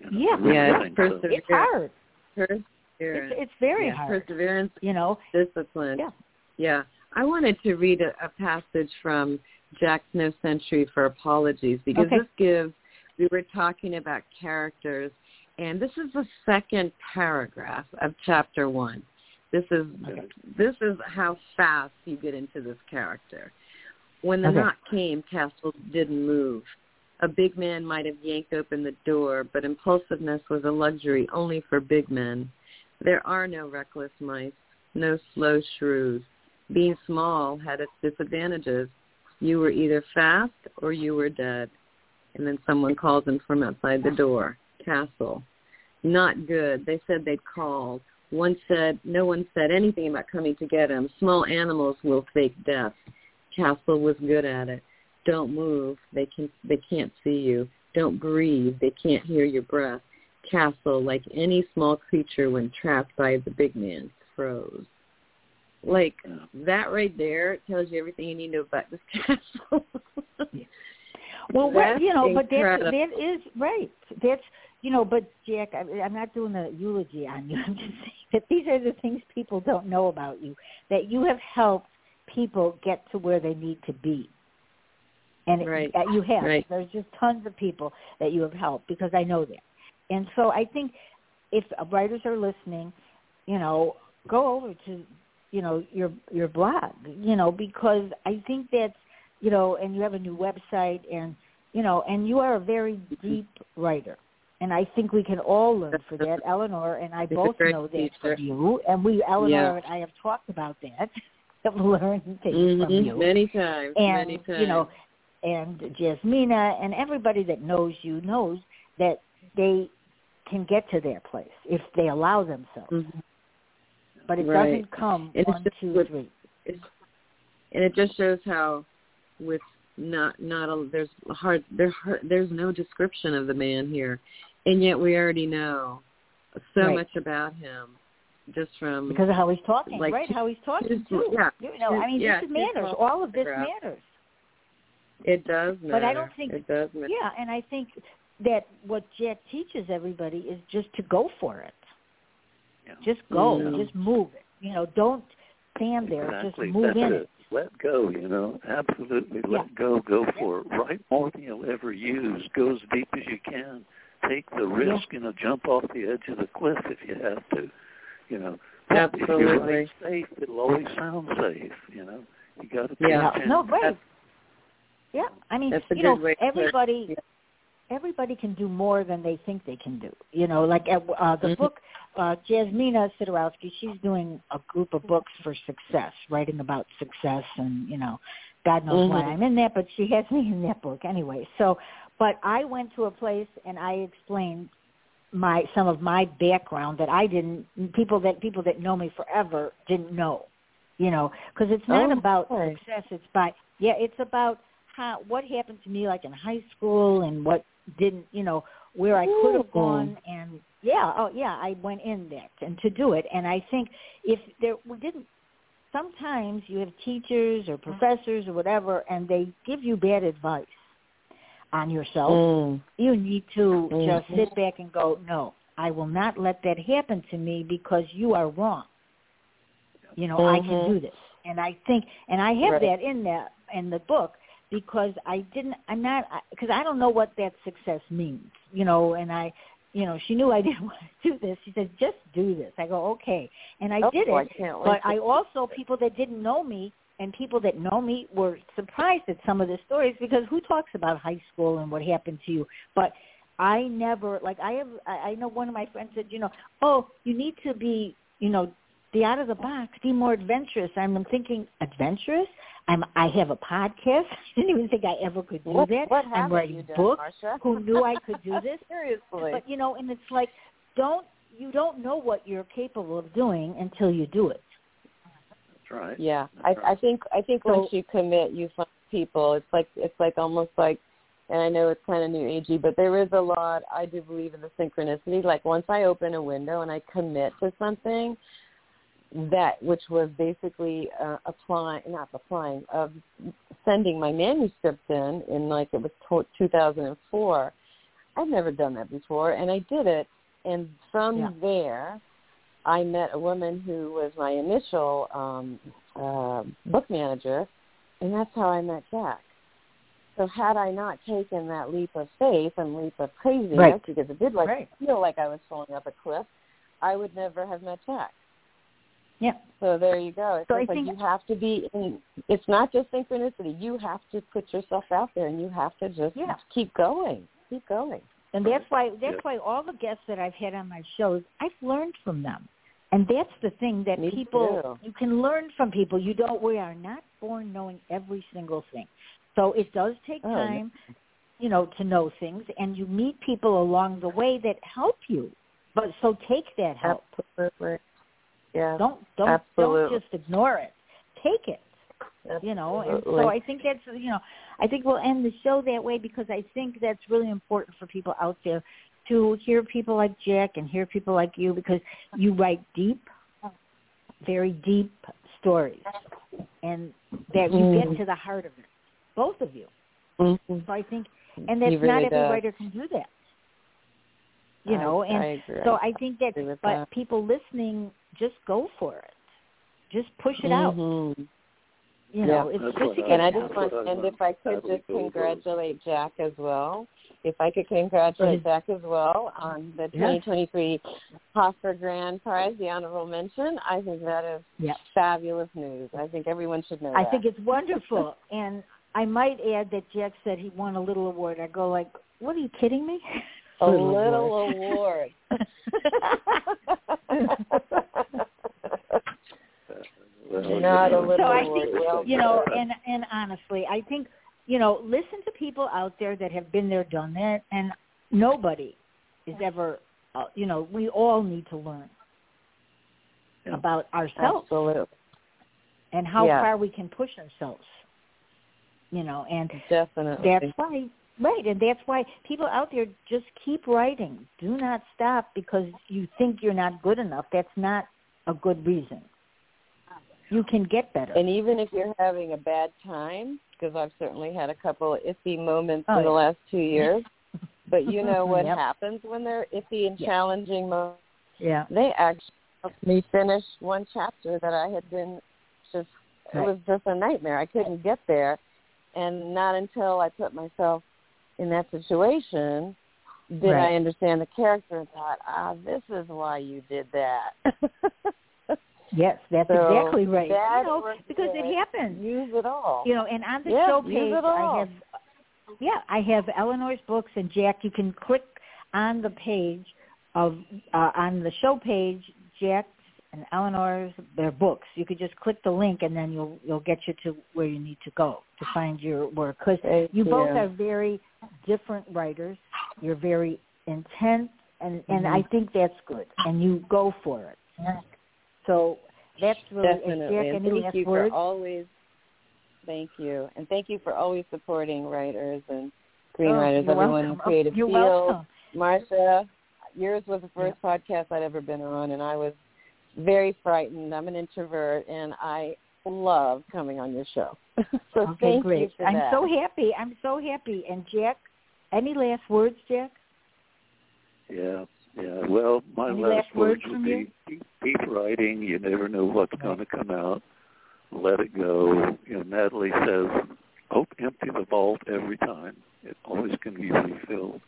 Speaker 4: You know,
Speaker 2: Yeah.
Speaker 3: Yeah, it's
Speaker 4: so.
Speaker 2: It's hard.
Speaker 3: Perseverance.
Speaker 2: It's it's very
Speaker 3: yeah,
Speaker 2: hard.
Speaker 3: Perseverance,
Speaker 2: You know.
Speaker 3: discipline.
Speaker 2: Yeah.
Speaker 3: Yeah. I wanted to read a, a passage from Jack's No Century for Apologies because
Speaker 2: Okay.
Speaker 3: this gives, we were talking about characters, and this is the second paragraph of chapter one. This is
Speaker 2: Okay.
Speaker 3: this is how fast you get into this character. When the
Speaker 2: Okay.
Speaker 3: knock came, Castle didn't move. A big man might have yanked open the door, but impulsiveness was a luxury only for big men. There are no reckless mice, no slow shrews. Being small had its disadvantages. You were either fast or you were dead. And then someone calls him from outside the door. Castle. Not good. They said they'd called. One said, no one said anything about coming to get him. Small animals will fake death. Castle was good at it. Don't move. They can they can't see you. Don't breathe. They can't hear your breath. Castle, like any small creature when trapped by the big man, froze. Like that right there tells you everything you need to know about this castle.
Speaker 2: Well, right,
Speaker 3: That's
Speaker 2: you know, but that's that is right. That's you know, but Jack, I, I'm not doing a eulogy on you. I'm just saying that these are the things people don't know about you. That you have helped people get to where they need to be. And
Speaker 3: right.
Speaker 2: it, you have.
Speaker 3: Right.
Speaker 2: There's just tons of people that you have helped because I know that. And so I think if writers are listening, you know, go over to, you know, your your blog, you know, because I think that's, you know, and you have a new website and, you know, and you are a very deep writer. And I think we can all learn from that. Eleanor and I
Speaker 3: a
Speaker 2: both know that
Speaker 3: teacher.
Speaker 2: from you. And we, Eleanor
Speaker 3: Yeah.
Speaker 2: and I have talked about that, have learned things from
Speaker 3: Mhm.
Speaker 2: you
Speaker 3: Many times.
Speaker 2: and
Speaker 3: many times.
Speaker 2: you know and jasmina and everybody that knows you knows that they can get to their place if they allow themselves.
Speaker 3: Mhm.
Speaker 2: but it
Speaker 3: Right.
Speaker 2: doesn't come
Speaker 3: And
Speaker 2: one two
Speaker 3: with-
Speaker 2: three.
Speaker 3: it's, and it just shows how with not not a there's hard there hard, there's no description of the man here. And yet we already know so
Speaker 2: Right.
Speaker 3: much about him just from
Speaker 2: because of how he's talking
Speaker 3: like,
Speaker 2: right how he's talking
Speaker 3: his-
Speaker 2: too.
Speaker 3: yeah,
Speaker 2: you know i mean
Speaker 3: yeah,
Speaker 2: this matters. all of this matters.
Speaker 3: It does matter
Speaker 2: But I don't think-
Speaker 3: it does matter.
Speaker 2: Yeah and i think that what jack teaches everybody is just to go for it
Speaker 4: Yeah.
Speaker 2: just go just move it you know don't stand there
Speaker 4: Exactly.
Speaker 2: just move
Speaker 4: That's
Speaker 2: in
Speaker 4: it. Let go, you know. Absolutely. Let
Speaker 2: Yeah.
Speaker 4: go. Go for it. Write more than you'll ever use. Go as deep as you can. Take the risk, you know, jump off the edge of the cliff if you have to. You know. absolutely. If you
Speaker 3: Absolutely.
Speaker 4: write safe, it'll always sound safe, you know. You gotta pay
Speaker 3: Yeah.
Speaker 2: no right
Speaker 3: That's-
Speaker 2: Yeah, I mean,
Speaker 3: That's
Speaker 2: you know,
Speaker 3: good way to put it.
Speaker 2: everybody
Speaker 3: Yeah.
Speaker 2: Everybody can do more than they think they can do. You know, like uh, uh, the
Speaker 3: Mhm.
Speaker 2: book uh, Jasmina Sidorowski, she's doing a group of books for success, writing about success, and you know, God knows why
Speaker 3: Mhm.
Speaker 2: I'm in that, but she has me in that book anyway. So, but I went to a place and I explained my some of my background that I didn't people that people that know me forever didn't know. You know, because it's not
Speaker 3: Oh,
Speaker 2: about success. It's by yeah, it's about how what happened to me like in high school and what didn't you know where I could have gone and yeah oh yeah I went in there and to do it and I think if there we didn't sometimes you have teachers or professors or whatever and they give you bad advice on yourself
Speaker 3: Mm.
Speaker 2: you need to just
Speaker 3: Mhm.
Speaker 2: sit back and go no I will not let that happen to me because you are wrong you know I can
Speaker 3: Mhm.
Speaker 2: do this and I think and I have
Speaker 3: Right.
Speaker 2: that in the in the book because I didn't I'm not because I don't know what that success means you know and I you know she knew I didn't want to do this. She said just do this. I go okay. And I
Speaker 3: Oh,
Speaker 2: did
Speaker 3: I
Speaker 2: it.
Speaker 3: Can't
Speaker 2: but I also people that didn't know me and people that know me were surprised at some of the stories because who talks about high school and what happened to you? But I never like I have I I know one of my friends said you know oh you need to be you know be out of the box be more adventurous I'm thinking adventurous I'm I have a podcast I didn't even think I ever could do
Speaker 5: What,
Speaker 2: that
Speaker 5: what
Speaker 2: I'm writing
Speaker 5: you done,
Speaker 2: books
Speaker 5: Marsha?
Speaker 2: who knew I could do this
Speaker 5: Seriously.
Speaker 2: but you know and it's like don't you don't know what you're capable of doing until you do it
Speaker 4: That's right.
Speaker 5: Yeah, I, I think I think
Speaker 2: So-
Speaker 5: once you commit, you find people. It's like it's like almost like, and I know it's kind of new agey, but there is a lot. I do believe in the synchronicity. Like once I open a window and I commit to something, that which was basically uh, applying, not applying, of sending my manuscripts in in like it was to- 2004. I've never done that before, and I did it. And from
Speaker 2: Yeah.
Speaker 5: there, I met a woman who was my initial um, uh, book manager, and that's how I met Jack. So had I not taken that leap of faith and leap of craziness,
Speaker 2: Right.
Speaker 5: because it did like
Speaker 2: Right.
Speaker 5: feel like I was falling up a cliff, I would never have met Jack.
Speaker 2: Yeah
Speaker 5: So there you go. It's
Speaker 2: So I
Speaker 5: just like
Speaker 2: think-
Speaker 5: you have to be in. It's not just synchronicity. You have to put yourself out there, and you have to just
Speaker 2: Yeah.
Speaker 5: keep going. Keep going.
Speaker 2: And that's why that's
Speaker 4: Yeah.
Speaker 2: why all the guests that I've had on my shows, I've learned from them. And that's the thing that
Speaker 5: Me
Speaker 2: people
Speaker 5: too.
Speaker 2: you can learn from people. You don't we are not born knowing every single thing. So it does take
Speaker 5: Oh, no.
Speaker 2: time, you know, to know things and you meet people along the way that help you. But so take that oh, help.
Speaker 5: Absolutely. Yeah.
Speaker 2: Don't don't
Speaker 5: Absolutely.
Speaker 2: don't just ignore it. Take it. you know and so i think that's you know i think we'll end the show that way because i think that's really important for people out there to hear people like jack and hear people like you because you write deep very deep stories and that you
Speaker 5: Mm.
Speaker 2: get to the heart of it both of you
Speaker 5: Mhm.
Speaker 2: so i think and that's
Speaker 5: He
Speaker 2: not
Speaker 5: really
Speaker 2: every
Speaker 5: does.
Speaker 2: writer can do that you
Speaker 5: I-
Speaker 2: know and
Speaker 5: I
Speaker 2: so i think that but
Speaker 5: that.
Speaker 2: people listening just go for it just push it out
Speaker 5: Mhm.
Speaker 2: You know,
Speaker 4: yeah,
Speaker 2: it's
Speaker 4: just
Speaker 2: to get
Speaker 3: and I just want, and if I could just congratulate Jack as well. If I could congratulate Jack as well on the 2023 Hoffer Grand Prize, the honorable mention, I think that is
Speaker 2: Yep.
Speaker 3: fabulous news. I think everyone should know
Speaker 2: I
Speaker 3: that.
Speaker 2: think it's wonderful. and I might add that Jack said he won a little award. I go like, what are you kidding me?
Speaker 3: a little award.
Speaker 4: Well,
Speaker 3: Not a little
Speaker 2: so I think
Speaker 3: Well
Speaker 2: you know, and and honestly, I think you know, listen to people out there that have been there, done that, and nobody is ever, uh, you know, we all need to learn
Speaker 4: Yeah.
Speaker 2: about ourselves
Speaker 3: Absolutely.
Speaker 2: and how
Speaker 3: Yeah.
Speaker 2: far we can push ourselves. You know, and
Speaker 3: Definitely.
Speaker 2: that's why right, and that's why people out there just keep writing. Do not stop because you think you're not good enough. That's not a good reason. You can get better.
Speaker 3: And even if you're having a bad time, because I've certainly had a couple of iffy moments
Speaker 2: Oh,
Speaker 3: in the
Speaker 2: yeah.
Speaker 3: last two years, but you know what
Speaker 2: Yep.
Speaker 3: happens when they're iffy and
Speaker 2: Yeah.
Speaker 3: challenging moments?
Speaker 2: yeah.
Speaker 3: They actually helped me finish one chapter that I had been just, it was just a nightmare. I couldn't get there. And not until I put myself in that situation did I understand the character and thought, ah, this is why you did that.
Speaker 2: Yes, that's
Speaker 3: So
Speaker 2: exactly right.
Speaker 3: that
Speaker 2: You know, because it happens.
Speaker 3: Use it all.
Speaker 2: You know, and on the
Speaker 3: Yeah,
Speaker 2: show page. I have, yeah, I have Eleanor's books, and Jack, you can click on the page of uh, on the show page, Jack's and Eleanor's their books. You could just click the link, and then you'll you'll get you to where you need to go to find your work. Because you both
Speaker 3: you.
Speaker 2: are very different writers. You're very intense, and and
Speaker 3: Mhm.
Speaker 2: I think that's good. And you go for it. So that's really and
Speaker 3: Definitely.
Speaker 2: Jack.
Speaker 3: and thank
Speaker 2: last
Speaker 3: you
Speaker 2: words?
Speaker 3: for always thank you. And thank you for always supporting writers and oh, screenwriters,
Speaker 2: Oh, you're
Speaker 3: everyone in
Speaker 2: welcome.
Speaker 3: the creative
Speaker 2: You're
Speaker 3: field.
Speaker 2: welcome.
Speaker 3: Marsha, yours was the first podcast I'd ever been on and I was very frightened. I'm an introvert and I love coming on your show. so
Speaker 2: Okay,
Speaker 3: thank
Speaker 2: great.
Speaker 3: you for
Speaker 2: I'm
Speaker 3: that.
Speaker 2: so happy. I'm so happy. And Jack, any last words, Jack?
Speaker 4: Yeah, yeah. Well, my
Speaker 2: Any
Speaker 4: last,
Speaker 2: last words
Speaker 4: would be
Speaker 2: you?
Speaker 4: keep, keep writing. You never know what's going to come out. Let it go. You know, Natalie says, "Oh, empty the vault every time. It always can be refilled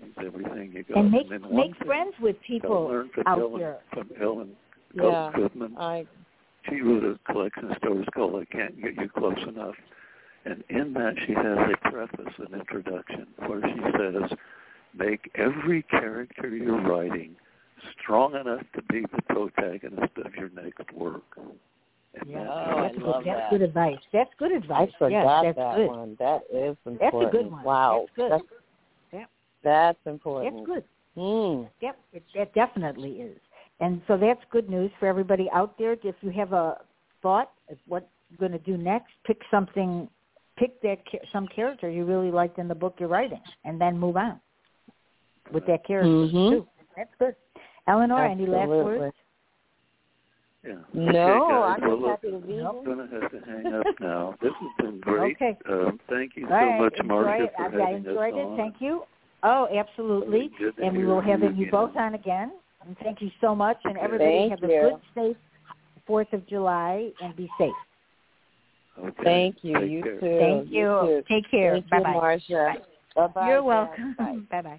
Speaker 4: with everything you got."
Speaker 2: and make
Speaker 4: one
Speaker 2: make friends with people
Speaker 4: learn from
Speaker 2: out
Speaker 4: Ellen,
Speaker 2: there.
Speaker 4: From Ellen
Speaker 3: yeah.
Speaker 4: Goodman.
Speaker 3: I
Speaker 4: She wrote a collection of stories called "I Can't Get You Close Enough," and in that she has a preface, an introduction, where she says, "Make every character you're writing strong enough to be the protagonist of your next work." And
Speaker 2: Yeah,
Speaker 4: that's
Speaker 3: Oh,
Speaker 4: how
Speaker 3: I
Speaker 2: that's, good,
Speaker 3: love
Speaker 2: that's
Speaker 3: that.
Speaker 2: good advice. That's good advice.
Speaker 3: I
Speaker 2: advice.
Speaker 3: forgot
Speaker 2: yes, that's
Speaker 3: that
Speaker 2: good.
Speaker 3: one. That is important.
Speaker 2: That's a good one.
Speaker 3: Wow.
Speaker 2: That's good.
Speaker 3: That's,
Speaker 2: Yeah.
Speaker 3: that's important.
Speaker 2: That's good.
Speaker 3: Mm.
Speaker 2: Yep, it, it definitely is. And so that's good news for everybody out there. If you have a thought of what you're going to do next, pick something, pick that cha- some character you really liked in the book you're writing, and then move on with that character
Speaker 3: Mhm.
Speaker 2: too. That's good. Eleanor, any last words?
Speaker 4: Yeah.
Speaker 3: No,
Speaker 4: okay.
Speaker 3: I'm
Speaker 4: well,
Speaker 3: just happy to be
Speaker 2: Nope.
Speaker 4: I'm
Speaker 3: here.
Speaker 4: going to have to hang up now. This has been great.
Speaker 2: Okay.
Speaker 4: Um, thank you
Speaker 2: All
Speaker 4: so
Speaker 2: right,
Speaker 4: much,
Speaker 2: enjoy
Speaker 4: Marsha,
Speaker 2: it.
Speaker 4: for
Speaker 2: I, I enjoyed
Speaker 4: us
Speaker 2: it.
Speaker 4: on.
Speaker 2: Thank you. Oh, absolutely. And we will have you
Speaker 4: again.
Speaker 2: both on again. And thank you so much. And everybody
Speaker 3: Thank
Speaker 2: have a good, safe Fourth of July and be safe.
Speaker 4: Okay.
Speaker 3: Thank you.
Speaker 4: Take
Speaker 3: you
Speaker 4: care.
Speaker 3: too.
Speaker 2: Thank you.
Speaker 3: too.
Speaker 2: Take care.
Speaker 3: Thank
Speaker 2: bye-bye.
Speaker 3: Marsha. Bye bye.
Speaker 2: You're welcome.
Speaker 3: Bye.
Speaker 2: Bye